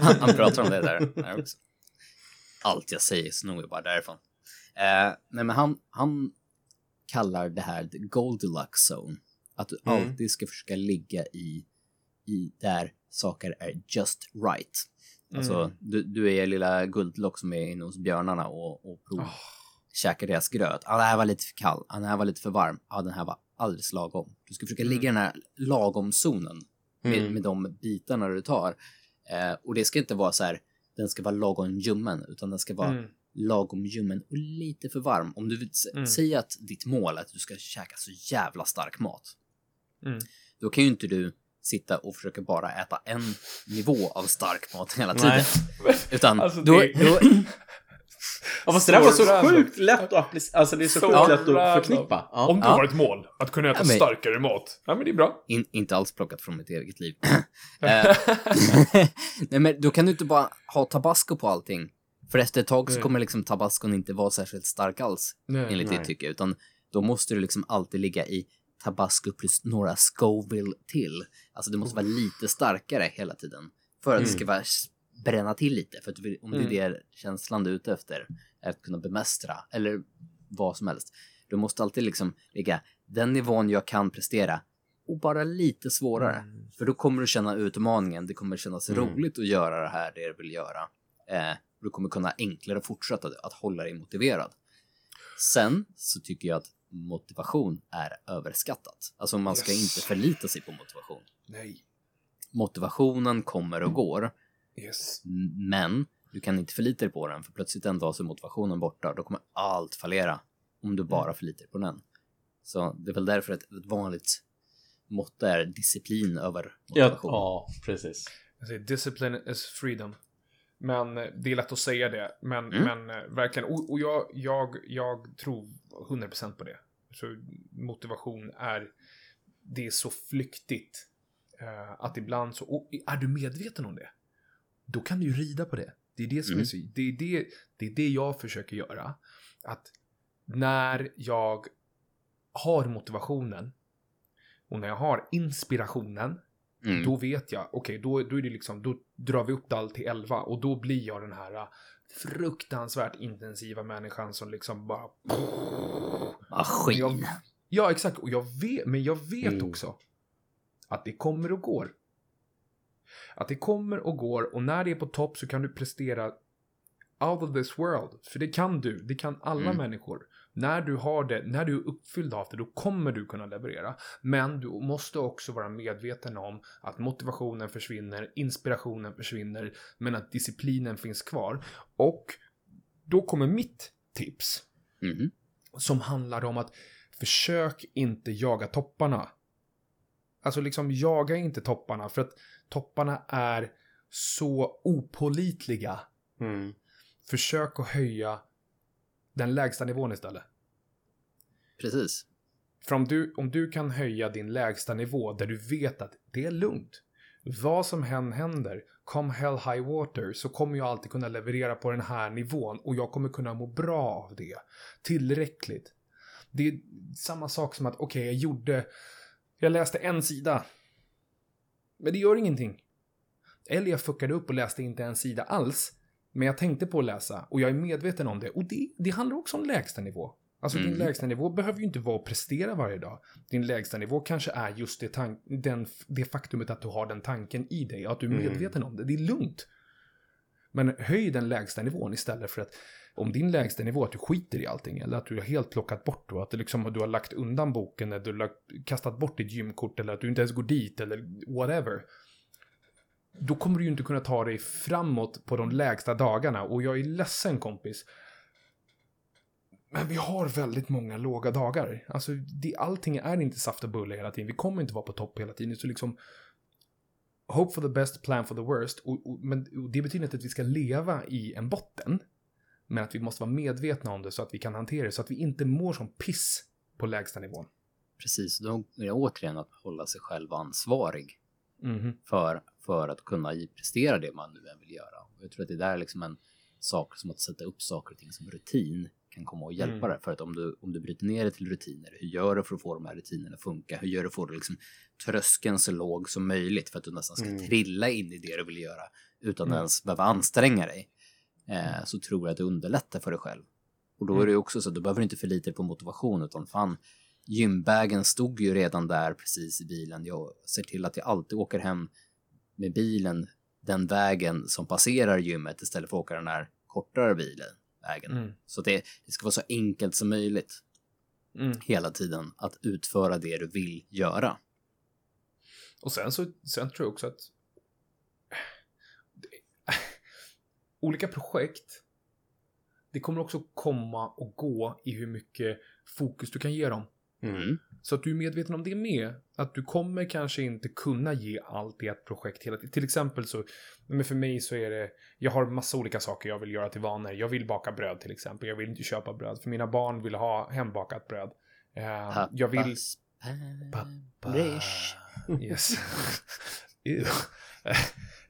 Speaker 1: han, (laughs) han pratar om det där, där också. Allt jag säger snor jag bara därifrån. Eh, nej, men han, han kallar det här the Goldilocks zone. Att du
Speaker 3: Mm.
Speaker 1: alltid ska försöka ligga i, i där saker är just right. Alltså,
Speaker 4: Mm.
Speaker 1: du, du är lilla Guldlock som är inne hos björnarna och, och prov,
Speaker 4: Ah.
Speaker 1: käkar deras gröt. Ja, den här var lite för kall. Ja, den här var lite för varm. Ja, den här var alldeles lagom. Du ska försöka ligga i den här lagom-zonen med,
Speaker 3: Mm.
Speaker 1: med de bitarna du tar. Eh, och det ska inte vara så här, den ska vara lagom ljummen, utan den ska vara
Speaker 4: Mm.
Speaker 1: lagom ljummen och lite för varm. Om du vill
Speaker 4: Mm.
Speaker 1: säga att ditt mål är att du ska käka så jävla stark mat,
Speaker 4: Mm.
Speaker 1: då kan ju inte du sitta och försöka bara äta en nivå av stark mat hela tiden.
Speaker 3: Nej.
Speaker 1: Utan
Speaker 4: Alltså,
Speaker 1: då,
Speaker 4: det-
Speaker 1: då,
Speaker 3: Ja, fast det där var så
Speaker 4: random.
Speaker 3: sjukt lätt att applicera. Alltså det är så,
Speaker 4: Så
Speaker 3: sjukt lätt att förknippa. Ja.
Speaker 4: Om du
Speaker 1: Ja.
Speaker 4: har ett mål, att kunna äta
Speaker 1: Ja, men-
Speaker 4: starkare mat. Ja, men det är bra.
Speaker 1: In, inte alls plockat från mitt eget liv. (laughs) Eh, (laughs) Nej, men då kan du inte bara ha tabasco på allting. För efter ett tag så
Speaker 4: Nej.
Speaker 1: kommer liksom tabascon inte vara särskilt stark alls,
Speaker 4: Nej.
Speaker 1: enligt
Speaker 3: nej.
Speaker 1: ditt tycke. Utan då måste du liksom alltid ligga i tabasco plus några Scoville till. Alltså det måste vara lite starkare hela tiden. För att det ska vara bränna till lite. För att om det är
Speaker 4: Mm.
Speaker 1: det känslan du är ute efter, är att kunna bemästra eller vad som helst. Du måste alltid liksom ligga den nivån jag kan prestera och bara lite svårare.
Speaker 4: Mm.
Speaker 1: För då kommer du känna utmaningen, det kommer kännas
Speaker 3: Mm.
Speaker 1: roligt att göra det här det du vill göra. Eh, du kommer kunna enklare fortsätta att hålla dig motiverad. Sen så tycker jag att motivation är överskattat. Alltså man ska
Speaker 4: Yes.
Speaker 1: inte förlita sig på motivation.
Speaker 4: Nej.
Speaker 1: Motivationen kommer och går,
Speaker 4: Yes.
Speaker 1: men du kan inte förlita dig på den för plötsligt en dag så är motivationen borta. Då kommer allt fallera om du bara förlitar dig på den. Så det är väl därför att ett vanligt mått är disciplin över
Speaker 3: Ja,
Speaker 1: motivation.
Speaker 3: ja, precis.
Speaker 4: Jag säger discipline is freedom. Men eh, det är lätt att säga det. Men,
Speaker 1: Mm.
Speaker 4: men eh, verkligen. Och, och jag, jag, jag tror 100% på det. Så motivation är, det är så flyktigt. eh, att ibland så, och är du medveten om det? Då kan du ju rida på det. Det är det som är
Speaker 1: Mm.
Speaker 4: så, det är det, det är det jag försöker göra. Att när jag har motivationen och när jag har inspirationen
Speaker 1: Mm.
Speaker 4: då vet jag, okej, då, då är det liksom, då drar vi upp det allt till 11 och då blir jag den här äh, fruktansvärt intensiva människan som liksom bara...
Speaker 1: Maskin.
Speaker 4: Jag, ja, exakt. Och jag vet, men jag vet
Speaker 3: Mm.
Speaker 4: också att det kommer och går. Att det kommer och går och när det är på topp så kan du prestera out of this world. För det kan du, det kan alla
Speaker 1: Mm.
Speaker 4: människor. När du har det, när du är uppfylld av det, då kommer du kunna leverera. Men du måste också vara medveten om att motivationen försvinner, inspirationen försvinner, men att disciplinen finns kvar. Och då kommer mitt tips
Speaker 1: Mhm.
Speaker 4: som handlar om att försök inte jaga topparna. Alltså liksom jaga inte topparna för att topparna är så opålitliga.
Speaker 3: Mm.
Speaker 4: Försök att höja den lägsta nivån istället.
Speaker 1: Precis.
Speaker 4: För om du, om du kan höja din lägsta nivå där du vet att det är lugnt. Vad som än händer, come hell high water, så kommer jag alltid kunna leverera på den här nivån och jag kommer kunna må bra av det. Tillräckligt. Det är samma sak som att, okej, jag gjorde, jag läste en sida. Men det gör ingenting. Eller jag fuckade upp och läste inte en sida alls. Men jag tänkte på att läsa och jag är medveten om det. Och det, det handlar också om lägsta nivå. Alltså din
Speaker 1: Mm.
Speaker 4: lägsta nivå behöver ju inte vara att prestera varje dag. Din lägsta nivå kanske är just det, den, det faktumet att du har den tanken i dig, att du är
Speaker 3: Mm.
Speaker 4: medveten om det. Det är lugnt. Men höj den lägsta nivån istället för att om din lägsta nivå att du skiter i allting eller att du har helt plockat bort och att liksom, du har lagt undan boken eller du har lagt, kastat bort ditt gymkort eller att du inte ens går dit eller whatever. Då kommer du ju inte kunna ta dig framåt på de lägsta dagarna och jag är ledsen kompis. Men vi har väldigt många låga dagar. Alltså, det, allting är inte saft och bulle hela tiden. Vi kommer inte vara på topp hela tiden. Så liksom, hope for the best, plan for the worst. Och, och, men och det betyder inte att vi ska leva i en botten. Men att vi måste vara medvetna om det så att vi kan hantera det. Så att vi inte mår som piss på lägsta nivån.
Speaker 1: Precis. Då är det återigen att hålla sig själv ansvarig
Speaker 4: Mhm.
Speaker 1: för, för att kunna prestera det man nu än vill göra. Och jag tror att det där är liksom en sak som att sätta upp saker och ting som rutin kan komma att hjälpa
Speaker 4: Mm.
Speaker 1: dig. För att om du, om du bryter ner det till rutiner, hur gör du för att få de här rutinerna att funka? Hur gör du för att liksom tröskeln så låg som möjligt för att du nästan ska
Speaker 3: Mm.
Speaker 1: trilla in i det du vill göra utan
Speaker 4: Mm.
Speaker 1: ens behöva anstränga dig? Eh, så tror jag att det underlättar för dig själv. Och då är
Speaker 4: Mm.
Speaker 1: det också så att du behöver inte förlita dig på motivation utan fan, gymbagen stod ju redan där precis i bilen. Jag ser till att jag alltid åker hem med bilen den vägen som passerar gymmet istället för att åka den här kortare bilen, vägen.
Speaker 4: Mm.
Speaker 1: Så det, det ska vara så enkelt som möjligt
Speaker 4: Mm.
Speaker 1: hela tiden att utföra det du vill göra.
Speaker 4: Och sen så sen tror jag också att olika projekt det kommer också komma och gå i hur mycket fokus du kan ge dem.
Speaker 1: Mm.
Speaker 4: Så att du är medveten om det med. Att du kommer kanske inte kunna ge allt i ett projekt hela tiden. Till exempel så, men för mig så är det, jag har massa olika saker jag vill göra till vanor. Jag vill baka bröd till exempel. Jag vill inte köpa bröd. För mina barn vill ha hembakat bröd. Eh, jag vill...
Speaker 1: Pampers. (laughs)
Speaker 4: Yes. (laughs)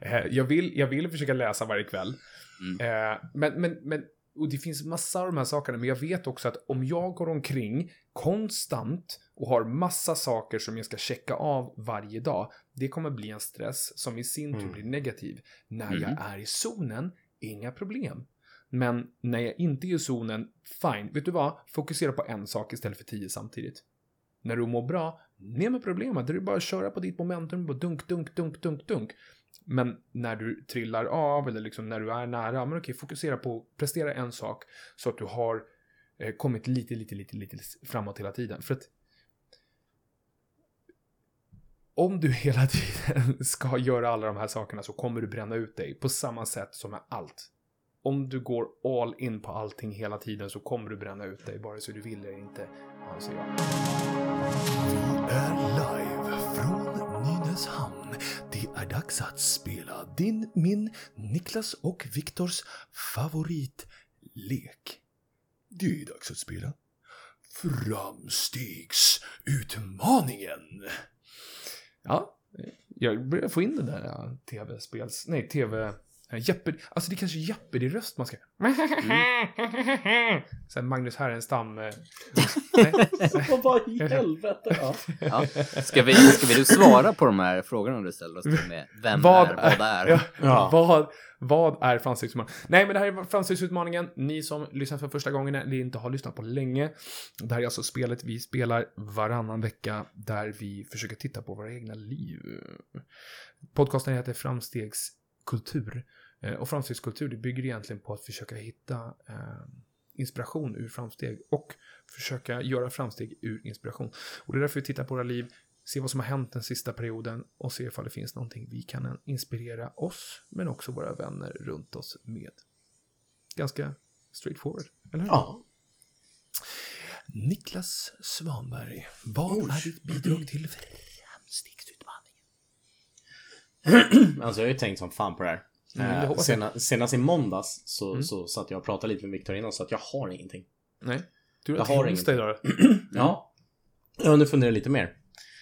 Speaker 4: Eh, jag, vill, jag vill försöka läsa varje kväll.
Speaker 1: Mm.
Speaker 4: Eh, men, men, men och det finns massa av de här sakerna, men jag vet också att om jag går omkring konstant och har massa saker som jag ska checka av varje dag, det kommer bli en stress som i sin tur
Speaker 3: Mm.
Speaker 4: blir negativ. När
Speaker 1: Mm.
Speaker 4: jag är i zonen, inga problem. Men när jag inte är i zonen, fine. Vet du vad? Fokusera på en sak istället för tio samtidigt. När du mår bra, ner med problemet. Det är bara att köra på ditt momentum, bara dunk, dunk, dunk, dunk, dunk. Men när du trillar av eller liksom när du är nära, men okej, fokusera på att prestera en sak så att du har eh, kommit lite, lite, lite, lite framåt hela tiden. För att om du (laughs) hela tiden ska göra alla de här sakerna så kommer du bränna ut dig på samma sätt som med allt. Om du går all in på allting hela tiden så kommer du bränna ut dig, vare sig du vill eller inte, anser jag är dags att spela din, min, Niklas och Viktors favoritlek. Det är dags att spela Framstegsutmaningen. Ja, jag börjar få in den där eh, tv-spels... Nej, tv... Jeopardy, alltså det är kanske Jeopardy-röst man ska... Sen Magnus Härenstam... eh. (laughs)
Speaker 3: Vad i helvete? Ja.
Speaker 1: Ja. Ska, vi, ska vi då svara på de här frågorna du ställde oss med? Vem
Speaker 4: Vad
Speaker 1: är, vad är?
Speaker 4: Ja,
Speaker 3: Ja.
Speaker 4: Vad, vad är framstegsutmaningen? Nej, men det här är framstegsutmaningen. Ni som lyssnar för första gången eller inte har lyssnat på länge. Det här är alltså spelet vi spelar varannan vecka där vi försöker titta på våra egna liv. Podcasten heter Framstegskultur. Eh, Och framstegskultur det bygger egentligen på att försöka hitta eh, inspiration ur framsteg och försöka göra framsteg ur inspiration. Och det är därför vi tittar på våra liv, se vad som har hänt den sista perioden och se ifall det finns någonting vi kan inspirera oss, men också våra vänner runt oss med. Ganska straightforward, eller hur?
Speaker 3: ja.
Speaker 4: Niklas Svanberg, vad
Speaker 3: Oj.
Speaker 4: är ditt bidrag till framstegsutmaningen? (clears throat)
Speaker 3: Alltså jag har ju tänkt som fan på det här.
Speaker 4: Mm,
Speaker 3: Eh, sena, senast i måndags så,
Speaker 4: Mm.
Speaker 3: så satt jag och pratade lite med Viktor innan så att jag har ingenting.
Speaker 4: Nej, du (clears throat)
Speaker 3: Jag
Speaker 4: har onsdag idag?
Speaker 3: Ja. Jag nu funderat lite mer.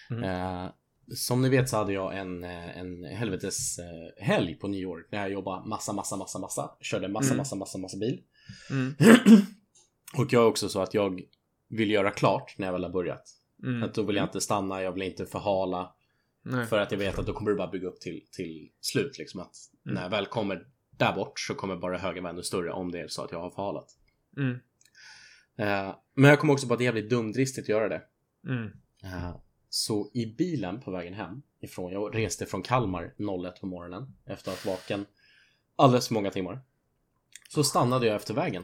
Speaker 4: Mm.
Speaker 3: Eh, som ni vet så hade jag en, eh, en helvetes eh, helg på nyår. När jag jobbade massa, massa, massa, massa. Körde massa,
Speaker 4: Mm.
Speaker 3: massa, massa, massa bil.
Speaker 4: Mm. (clears throat)
Speaker 3: Och jag är också så att jag vill göra klart när jag väl har börjat.
Speaker 4: Mm.
Speaker 3: Att då vill jag inte stanna, jag vill inte förhala.
Speaker 4: Nej.
Speaker 3: För att jag vet att då kommer det bara bygga upp till, till slut. Liksom att
Speaker 4: Mm.
Speaker 3: när jag väl kommer där bort så kommer bara högen vara ännu större om det är så att jag har förhalat.
Speaker 4: Mm.
Speaker 3: Eh, men jag kommer också på att det är jävligt dumdristigt att göra det.
Speaker 4: Mm.
Speaker 3: Eh, så i bilen på vägen hem ifrån, jag reste från Kalmar 01 på morgonen efter att ha varit vaken alldeles för många timmar. Så stannade jag efter vägen.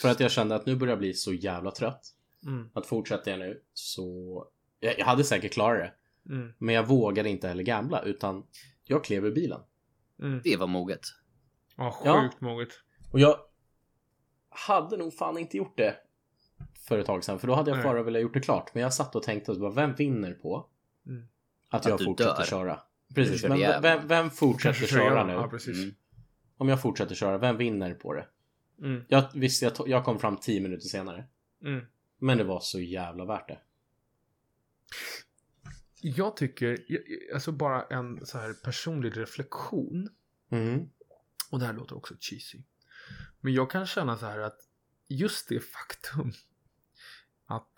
Speaker 3: För att jag kände att nu börjar jag bli så jävla trött.
Speaker 4: Mm.
Speaker 3: Att fortsätter jag nu så... Jag, jag hade säkert klarat det.
Speaker 4: Mm.
Speaker 3: Men jag vågade inte heller gambla utan jag klev ur bilen.
Speaker 4: Mm.
Speaker 1: Det var moget.
Speaker 4: Ja, sjukt
Speaker 3: Ja.
Speaker 4: moget.
Speaker 3: Och jag hade nog fan inte gjort det för ett tag sedan. För då hade jag bara velat gjort det klart. Men jag satt och tänkte, bara, vem vinner på
Speaker 4: Mm.
Speaker 3: att jag
Speaker 1: Att
Speaker 3: fortsätter
Speaker 1: dör.
Speaker 3: köra? Precis, men vem, vem fortsätter köra nu?
Speaker 4: ja, precis.
Speaker 1: Mm.
Speaker 3: Om jag fortsätter köra, vem vinner på det?
Speaker 4: Mm.
Speaker 3: Jag, visst, jag, jag kom fram 10 minuter senare.
Speaker 4: Mm.
Speaker 3: Men det var så jävla värt det.
Speaker 4: Jag tycker, alltså bara en så här personlig reflektion.
Speaker 3: Mm.
Speaker 4: Och det här låter också cheesy. Men jag kan känna så här att just det faktum att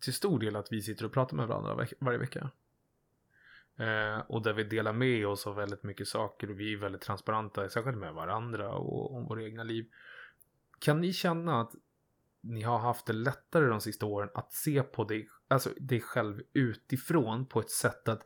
Speaker 4: till stor del att vi sitter och pratar med varandra varje vecka. Eh, och där vi delar med oss av väldigt mycket saker och vi är väldigt transparenta, särskilt med varandra och om våra egna liv. Kan ni känna att ni har haft det lättare de sista åren att se på dig, alltså dig själv utifrån på ett sätt att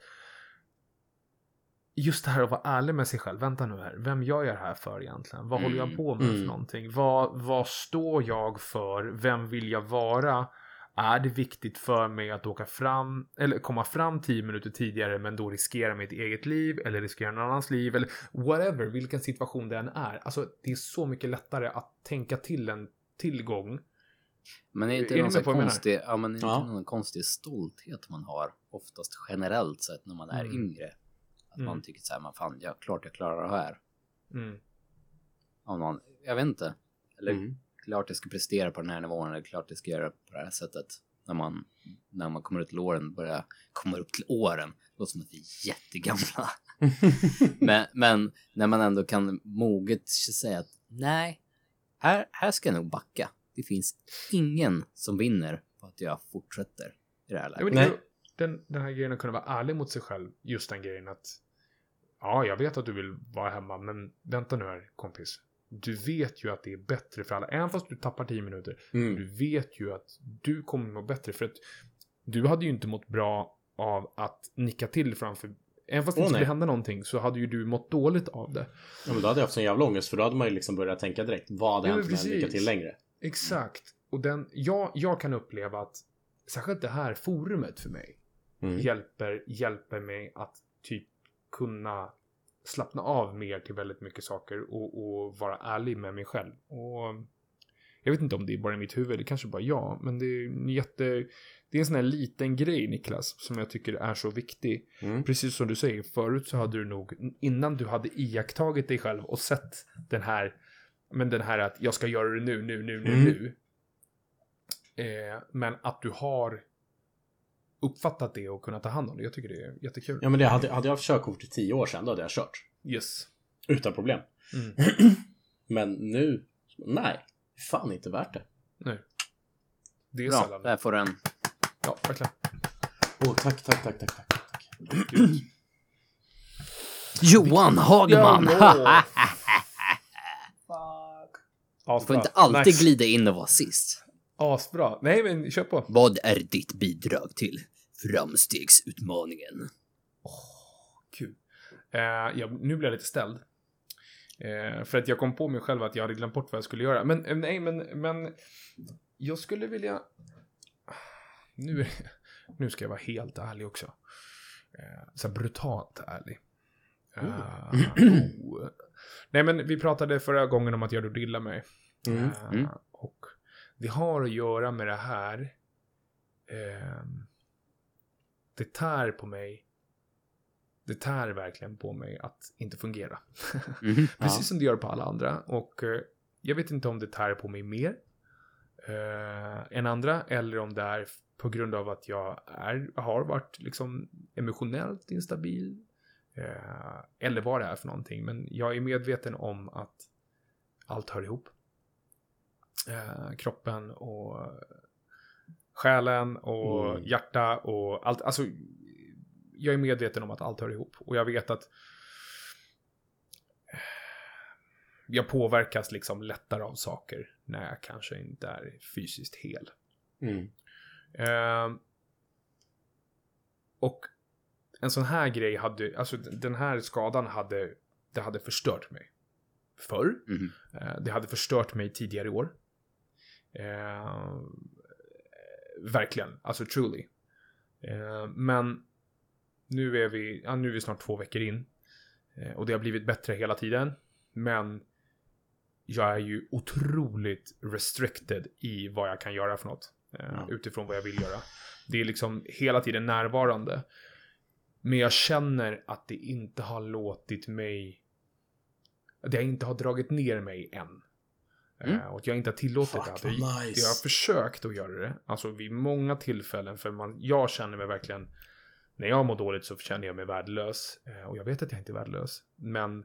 Speaker 4: just det här att vara ärlig med sig själv. Vänta nu här, vem gör jag det här för egentligen? Vad håller jag
Speaker 1: Mm,
Speaker 4: på med för
Speaker 3: mm.
Speaker 4: någonting? Vad, vad står jag för? Vem vill jag vara? Är det viktigt för mig att åka fram eller komma fram tio minuter tidigare men då riskera mitt eget liv eller riskera någon annans liv eller whatever, vilken situation det än är. Alltså det är så mycket lättare att tänka till en tillgång.
Speaker 1: Men är inte
Speaker 4: Är
Speaker 1: någon
Speaker 4: på
Speaker 1: konstig, ja, men är inte
Speaker 3: Ja.
Speaker 1: någon konstig stolthet man har oftast generellt sett när man är
Speaker 4: Mm.
Speaker 1: yngre? Att
Speaker 4: Mm.
Speaker 1: man tycker så här, man fan, ja, klart jag klarar det här.
Speaker 4: Mm.
Speaker 1: Om någon, jag vet inte. Eller
Speaker 3: Mm.
Speaker 1: klart jag ska prestera på den här nivån eller klart jag ska göra på det här sättet. När man, när man kommer upp till åren, börjar komma upp till åren. Det låter som att vi är jättegamla. (laughs) men, men när man ändå kan moget säga att nej, här, här ska jag nog backa. Det finns ingen som vinner på att jag fortsätter i det här läget.
Speaker 3: Nej.
Speaker 4: den, den här grejen att kunna vara ärlig mot sig själv. Just den grejen att ja, jag vet att du vill vara hemma, men vänta nu här kompis. Du vet ju att det är bättre för alla, även fast du tappar 10 minuter.
Speaker 3: Mm.
Speaker 4: Du vet ju att du kommer må bättre för att du hade ju inte mått bra av att nicka till framför Även fast det inte
Speaker 3: nej.
Speaker 4: skulle hända någonting så hade ju du mått dåligt av det.
Speaker 3: Ja, men då hade jag haft sån jävla ångest för då hade man ju liksom börjat tänka direkt. Vad hade
Speaker 4: Ja,
Speaker 3: hänt
Speaker 4: men
Speaker 3: om jag lycka
Speaker 4: precis.
Speaker 3: till längre?
Speaker 4: Exakt. Och den, jag, jag kan uppleva att särskilt det här forumet för mig
Speaker 3: Mm.
Speaker 4: hjälper, hjälper mig att typ kunna slappna av mer till väldigt mycket saker och, och vara ärlig med mig själv. Och jag vet inte om det är bara i mitt huvud, det kanske bara jag, men det är en jätte... Det är en sån här liten grej Niklas, som jag tycker är så viktig.
Speaker 3: Mm.
Speaker 4: Precis som du säger, förut så hade du nog, innan du hade iakttagit dig själv och sett den här, men den här att jag ska göra det nu, nu, nu, nu,
Speaker 3: Mm.
Speaker 4: nu. Eh, men att du har uppfattat det och kunnat ta hand om det. Jag tycker det är jättekul.
Speaker 3: Ja men det hade, hade jag haft körkort i tio år sedan då hade jag kört.
Speaker 4: Yes.
Speaker 3: Utan problem.
Speaker 4: Mm. (clears throat)
Speaker 3: Men nu, nej. Fan inte värt det.
Speaker 4: Nej. Det är
Speaker 1: Bra,
Speaker 4: sällan.
Speaker 1: där får du en.
Speaker 4: Ja, verkligen.
Speaker 3: Åh, tack, tack, tack, tack, tack. tack.
Speaker 1: Johan Hagman!
Speaker 4: Ja, (laughs)
Speaker 1: Du
Speaker 4: Asbra.
Speaker 1: får inte alltid
Speaker 4: Nice.
Speaker 1: glida in och vara sist.
Speaker 4: Asbra. Nej, men kör på.
Speaker 1: Vad är ditt bidrag till framstegsutmaningen?
Speaker 4: Kul. Eh, jag, nu blir jag lite ställd. Eh, för att jag kom på mig själv att jag hade glömt bort vad jag skulle göra. Men eh, nej, men, men jag skulle vilja... Nu, (laughs) nu ska jag vara helt ärlig också. Eh, så brutalt ärlig. Eh, oh. Nej, men vi pratade förra gången om att jag gjorde illa mig.
Speaker 3: Mm.
Speaker 1: Mm.
Speaker 4: Och det har att göra med det här. ehm, det tär på mig. Det tär verkligen på mig att inte fungera. (laughs)
Speaker 1: Mhm.
Speaker 4: Precis som det gör på alla andra. Och eh, jag vet inte om det tär på mig mer än andra. Eller om det är på grund av att jag är, har varit liksom emotionellt instabil. Eh, eller vad det är för någonting. Men jag är medveten om att allt hör ihop. Eh, kroppen och själen och
Speaker 3: Mm.
Speaker 4: hjärta och allt. Alltså, jag är medveten om att allt hör ihop. Och jag vet att jag påverkas liksom lättare av saker när jag kanske inte är fysiskt hel.
Speaker 3: Mm.
Speaker 4: Ehm, och en sån här grej hade, alltså den här skadan hade, det hade förstört mig. Förr. Eh, Det hade förstört mig tidigare i år. Eh, verkligen, alltså truly. Eh, men nu är, vi, ja, nu är vi snart två veckor in. Eh, och det har blivit bättre hela tiden. Men jag är ju otroligt restricted i vad jag kan göra för något. Eh,
Speaker 3: Ja.
Speaker 4: Utifrån vad jag vill göra. Det är liksom hela tiden närvarande. Men jag känner att det inte har låtit mig det jag inte har dragit ner mig än.
Speaker 1: Mm.
Speaker 4: Eh, och att jag inte har tillåtit
Speaker 3: Fuck,
Speaker 4: det. Att jag,
Speaker 3: nice.
Speaker 4: jag har försökt att göra det. Alltså vid många tillfällen. För man, jag känner mig verkligen... När jag mår dåligt så känner jag mig värdelös. Eh, och jag vet att jag inte är värdelös. Men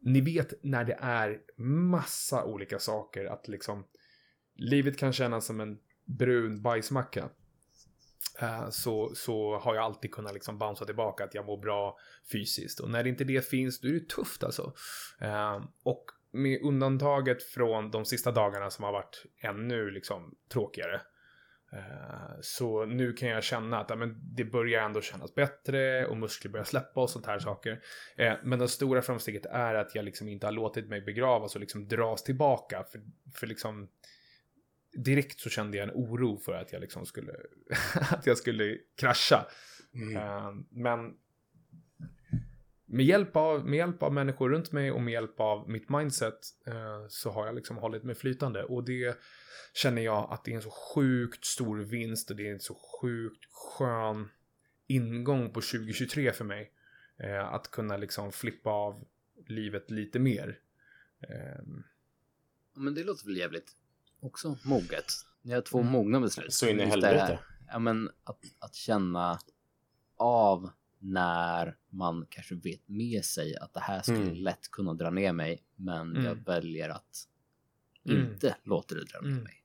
Speaker 4: ni vet när det är massa olika saker. Att liksom... Livet kan kännas som en brun bajsmacka. Eh, så, så har jag alltid kunnat liksom bouncea tillbaka att jag mår bra fysiskt. Och när inte det finns, då är det tufft alltså. Eh, och med undantaget från de sista dagarna som har varit ännu liksom tråkigare. Eh, så nu kan jag känna att men det börjar ändå kännas bättre och muskler börjar släppa och sånt här saker. Men det stora framsteget är att jag liksom inte har låtit mig begravas och liksom dras tillbaka. För, för liksom direkt så kände jag en oro för att jag liksom skulle, (laughs) att jag skulle krascha.
Speaker 3: Mm.
Speaker 4: Eh, Men med hjälp, av, med hjälp av människor runt mig och med hjälp av mitt mindset eh, så har jag liksom hållit mig flytande. Och det känner jag att det är en så sjukt stor vinst och det är en så sjukt skön ingång på 2023 för mig. Eh, att kunna liksom flippa av livet lite mer. Eh,
Speaker 1: Ja, Men det låter väl jävligt också moget. Ni har två
Speaker 4: Mm.
Speaker 1: mogna beslut.
Speaker 3: Så in i
Speaker 1: Just det här.
Speaker 3: helvete.
Speaker 1: Ja, men att, att känna av när man kanske vet med sig att det här skulle
Speaker 3: Mm.
Speaker 1: lätt kunna dra ner mig, men
Speaker 4: Mm.
Speaker 1: jag väljer att
Speaker 4: Mm.
Speaker 1: inte låter det dra med
Speaker 4: Mm.
Speaker 1: mig.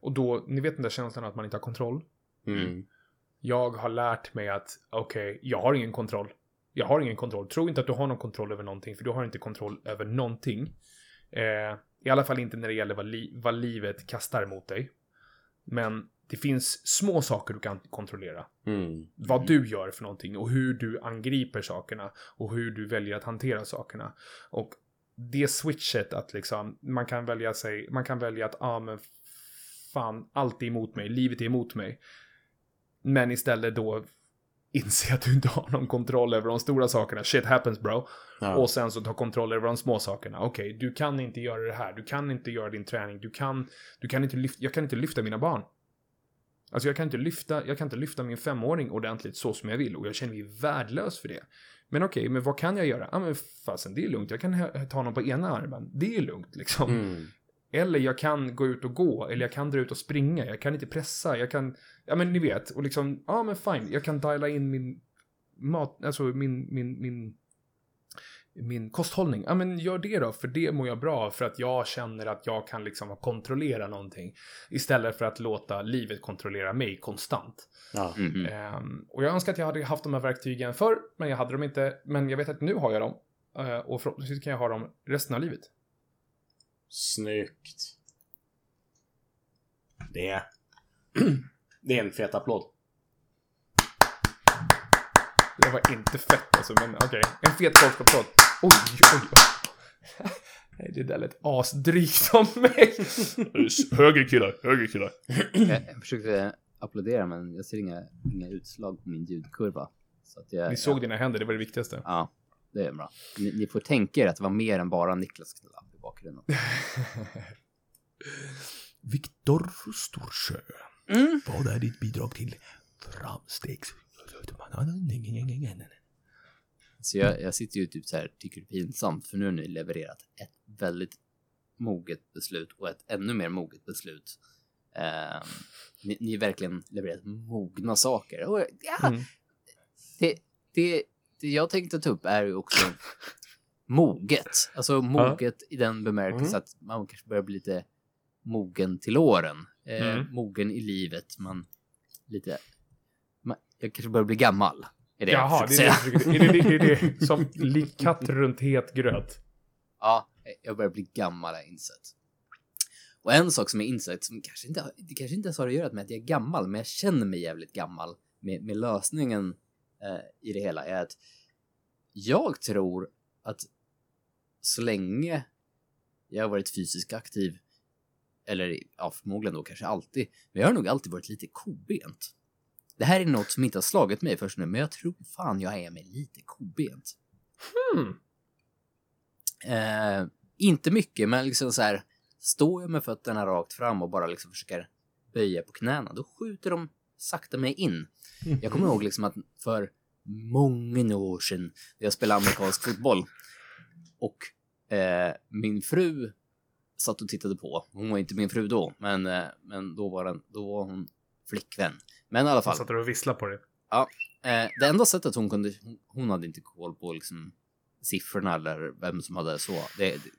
Speaker 4: Och då, ni vet den där känslan att man inte har kontroll.
Speaker 3: Mm.
Speaker 4: Jag har lärt mig att, okej, jag har ingen kontroll. Jag har ingen kontroll. Tro inte att du har någon kontroll över någonting, för du har inte kontroll över någonting. Eh, I alla fall inte när det gäller vad, li- vad livet kastar mot dig. Men det finns små saker du kan kontrollera.
Speaker 3: Mm.
Speaker 4: Vad du gör för någonting och hur du angriper sakerna och hur du väljer att hantera sakerna. Och det switchet att liksom, man kan välja sig, man kan välja att, ja ah, men fan, allt är emot mig, livet är emot mig. Men istället då inse att du inte har någon kontroll över de stora sakerna. Shit happens bro.
Speaker 3: Ja.
Speaker 4: Och sen så ta kontroll över de små sakerna. Okej, du kan inte göra det här. Du kan inte göra din träning. Du kan, du kan inte lyfta, jag kan inte lyfta mina barn. Alltså jag kan inte lyfta, jag kan inte lyfta min femåring ordentligt så som jag vill och jag känner mig värdelös för det. Men okej, men vad kan jag göra? Ja men fasen, det är lugnt. Jag kan ta honom på ena armen. Det är lugnt liksom.
Speaker 3: Mm.
Speaker 4: Eller jag kan gå ut och gå, eller jag kan dra ut och springa, jag kan inte pressa, jag kan, ja men ni vet, och liksom, ja men fine, jag kan diala in min mat, alltså min, min, min, min kosthållning. Ja men gör det då, för det mår jag bra för att jag känner att jag kan liksom kontrollera någonting. Istället för att låta livet kontrollera mig konstant.
Speaker 3: Ja.
Speaker 1: Mhm.
Speaker 4: Ehm, och jag önskar att jag hade haft de här verktygen förr, men jag hade dem inte. Men jag vet att nu har jag dem. Eh, och förhoppningsvis kan jag ha dem resten av livet.
Speaker 3: Snyggt. Det är... (clears throat) Det är en fet applåd.
Speaker 4: Det var inte fett alltså, men okej. En fet golfapplåd. Oj, oj, oj. (laughs) Nej, det där lät asdrygt av mig. höger killar, höger killar.
Speaker 1: Jag, jag försökte applådera men jag ser inga, inga utslag på min ljudkurva. Så att jag,
Speaker 4: Ni såg dina händer, det var det viktigaste.
Speaker 1: Ja, det är bra. Ni, ni får tänka er att det var mer än bara Niklas knapp i bakgrunden. (laughs)
Speaker 4: Viktor Storsjö.
Speaker 1: Mm.
Speaker 4: Vad är ditt bidrag till framstegs...
Speaker 1: Så jag, jag sitter ju typ så här, tycker det är pinsamt, för nu har ni levererat ett väldigt moget beslut och ett ännu mer moget beslut. Ehm, ni, ni har verkligen levererat mogna saker. Och, ja,
Speaker 4: Mm.
Speaker 1: det, det, det jag tänkte ta upp är ju också (laughs) moget. Alltså moget i den bemärkelsen
Speaker 3: Mm.
Speaker 1: att man kanske börjar bli lite mogen till åren. Eh,
Speaker 4: Mm.
Speaker 1: Mogen i livet. Man lite... Man, jag kanske börjar bli gammal. Är det
Speaker 4: Jaha, det är det, är det, det, är det som lik katt runt het gröt.
Speaker 1: Ja, jag börjar bli gammal har jag insett. Och en sak som jag insett, som kanske inte, det kanske inte ens har att göra med att jag är gammal, men jag känner mig jävligt gammal med, med lösningen eh, i det hela, är att jag tror att så länge jag har varit fysiskt aktiv, eller ja, förmodligen då kanske alltid, men jag har nog alltid varit lite kobent. Det här är något som inte har slagit mig först nu, men jag tror fan jag är mig lite kobent.
Speaker 4: Hmm.
Speaker 1: Eh, inte mycket, men liksom så här, står jag med fötterna rakt fram och bara liksom försöker böja på knäna, då skjuter de sakta mig in. Jag kommer ihåg liksom att för många år sedan, när jag spelade amerikansk fotboll och eh, min fru satt och tittade på. Hon var inte min fru då, men, eh, men då, var den, då var hon flickvän. Men i alla fall.
Speaker 4: Jag satt och visslade på det.
Speaker 1: Eh, det enda sättet hon kunde, hon, hon hade inte koll på liksom siffrorna eller vem som hade så. Det, det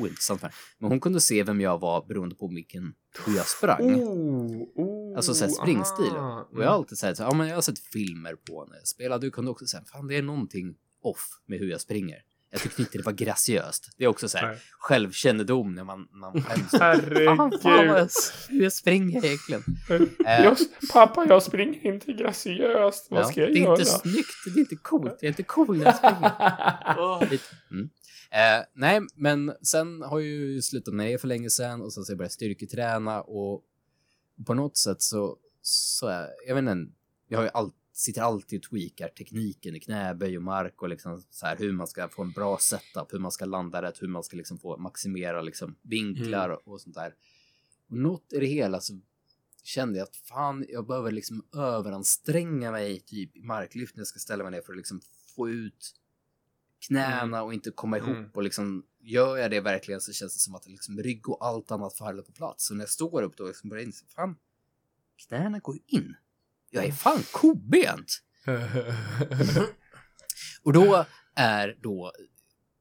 Speaker 1: ointressant för. Men hon kunde se vem jag var beroende på vilken hur jag sprang.
Speaker 4: Oh, oh,
Speaker 1: Alltså såhär springstil.
Speaker 4: aha.
Speaker 1: Och jag har alltid sagt så här, ja men jag har sett filmer på när jag spelade. Du kunde också säga, fan det är någonting off med hur jag springer. Jag tyckte inte det var graciöst. Det är också så här självkännedom när man, man (laughs)
Speaker 4: Herregud.
Speaker 1: fan vad jag, jag springer egentligen. Eh,
Speaker 4: Jag, pappa, jag springer inte graciöst. Vad
Speaker 1: ja,
Speaker 4: ska jag
Speaker 1: det är
Speaker 4: göra?
Speaker 1: inte snyggt, det är inte coolt. Jag är inte cool när jag springer. (laughs) Lite. Mm. Eh, nej, men sen har jag ju slutat med det för länge sedan och sen så har jag börjat styrketräna och på något sätt så, så är, jag vet inte, jag har ju all, sitter alltid och tweakar tekniken i knäböj och mark och liksom så här hur man ska få en bra setup, hur man ska landa rätt, hur man ska liksom få maximera liksom vinklar och sånt där. Och något i det hela så kände jag att fan, jag behöver liksom överanstränga mig typ i marklyft när jag ska ställa mig ner för att liksom få ut knäna och inte komma ihop
Speaker 4: Mm.
Speaker 1: och liksom gör jag det verkligen så känns det som att liksom rygg och allt annat faller på plats. Så när jag står upp då liksom börjar jag inse, fan, knäna går ju in. Jag är fan kobent. (laughs) Och då är då,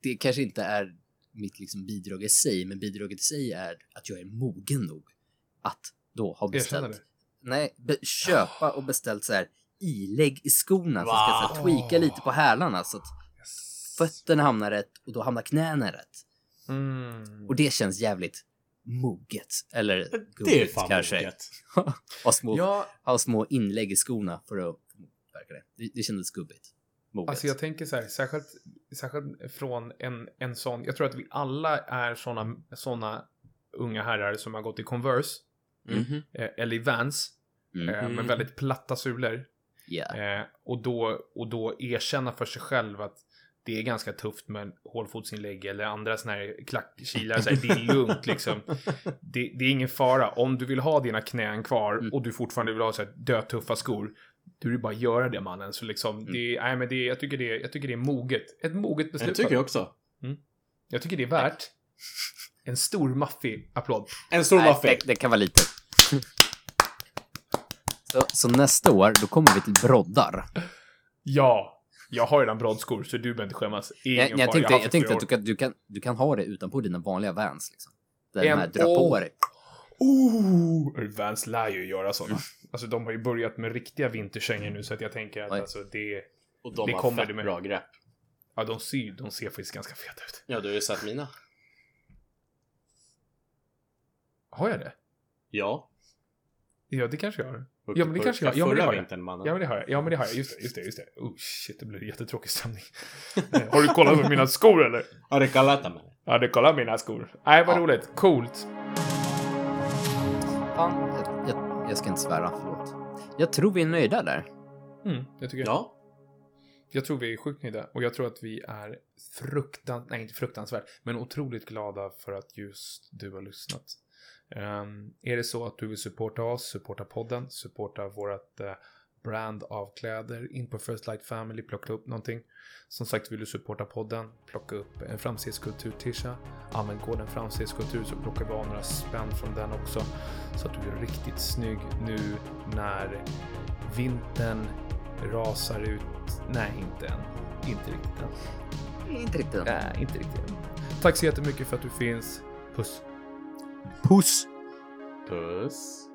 Speaker 1: det kanske inte är mitt liksom bidrag i sig, men bidraget i sig är att jag är mogen nog att då ha beställt. Nej, be, köpa och beställt så här ilägg i skorna som ska så här, tweaka lite på hälarna så att fötterna hamnar rätt och då hamnar knäna rätt.
Speaker 4: Mm.
Speaker 1: Och det känns jävligt moget. Eller gulligt kanske. (laughs) ha, små,
Speaker 4: Ja,
Speaker 1: ha små inlägg i skorna för att motverka det. Det, det kändes gubbigt. Moget.
Speaker 4: Alltså jag tänker så här, särskilt, särskilt från en, en sån, jag tror att vi alla är såna, såna unga herrar som har gått i Converse,
Speaker 1: Mhm.
Speaker 4: eh, eller i Vans,
Speaker 1: Mm.
Speaker 4: eh, med väldigt platta sulor. Eh, och, då, och då erkänna för sig själv att det är ganska tufft med hålfotsinlägg eller andra såna här klackkilar. Så här, det är (laughs) lugnt liksom. Det, det är ingen fara. Om du vill ha dina knän kvar
Speaker 1: Mm.
Speaker 4: och du fortfarande vill ha så här dötuffa skor. Du vill bara göra det mannen. Så liksom,
Speaker 1: Mm.
Speaker 4: det, nej, men det, jag, tycker det, jag tycker det är moget. Ett moget beslut.
Speaker 3: Jag tycker jag också.
Speaker 4: Jag tycker det är värt en stor maffig applåd.
Speaker 3: En stor
Speaker 1: Nej,
Speaker 3: maffig.
Speaker 1: det, det kan vara lite. (laughs) Så, så nästa år, då kommer vi till broddar.
Speaker 4: Ja, jag har redan broddskor så du behöver inte skämmas. Ingen
Speaker 1: Jag, jag tänkte, jag
Speaker 4: haft
Speaker 1: tänkte att du kan, du, kan, du kan ha det utanpå dina vanliga Vans. Liksom. Där
Speaker 4: En-
Speaker 1: de här drar på
Speaker 4: åh.
Speaker 1: dig.
Speaker 4: Oh! Vans lär ju göra sådana. Alltså de har ju börjat med riktiga vinterkängor nu så att jag tänker att
Speaker 1: Oj.
Speaker 4: alltså det...
Speaker 3: Och de
Speaker 4: Det
Speaker 3: har
Speaker 4: kommer
Speaker 3: fett
Speaker 4: med.
Speaker 3: bra grepp.
Speaker 4: Ja, de ser, de ser faktiskt ganska feta ut.
Speaker 3: Ja, du har ju sett mina.
Speaker 4: Har jag det?
Speaker 3: Ja.
Speaker 4: Ja, det kanske jag har. Ja, men det kanske jag- ja, men det
Speaker 3: Förra
Speaker 4: har jag.
Speaker 3: vintern, mannen.
Speaker 4: Ja, men det har jag. Ja, men det har jag. Just det, just det, just det. Oh shit, det blir jättetråkig stämning. Eh, har du kollat på mina skor eller? (laughs)
Speaker 3: Har du kallat mig?
Speaker 4: Ja, du kollar mina skor. Nej, vad
Speaker 1: Ja.
Speaker 4: roligt. Coolt.
Speaker 1: Fan, jag, jag, jag ska inte svära, förlåt. Jag tror vi är nöjda där.
Speaker 4: Mm, jag tycker
Speaker 3: Ja.
Speaker 4: Jag tror vi är sjukt nöjda och jag tror att vi är fruktansvärt, nej inte fruktansvärt, men otroligt glada för att just du har lyssnat. Ehm, är det så att du vill supporta oss, supporta podden, supporta vårt eh, brand av kläder, in på First Light Family, plocka upp någonting. Som sagt, vill du supporta podden, plocka upp en framstegskultur-tisha. Använd koden framstegskultur så plockar vi av några spänn från den också. Så att du är riktigt snygg nu när vintern rasar ut. Nej, inte än. Inte riktigt än.
Speaker 1: Inte riktigt.
Speaker 4: Nej, inte riktigt än. Tack så jättemycket för att du finns. Puss.
Speaker 1: Puss!
Speaker 3: Puss.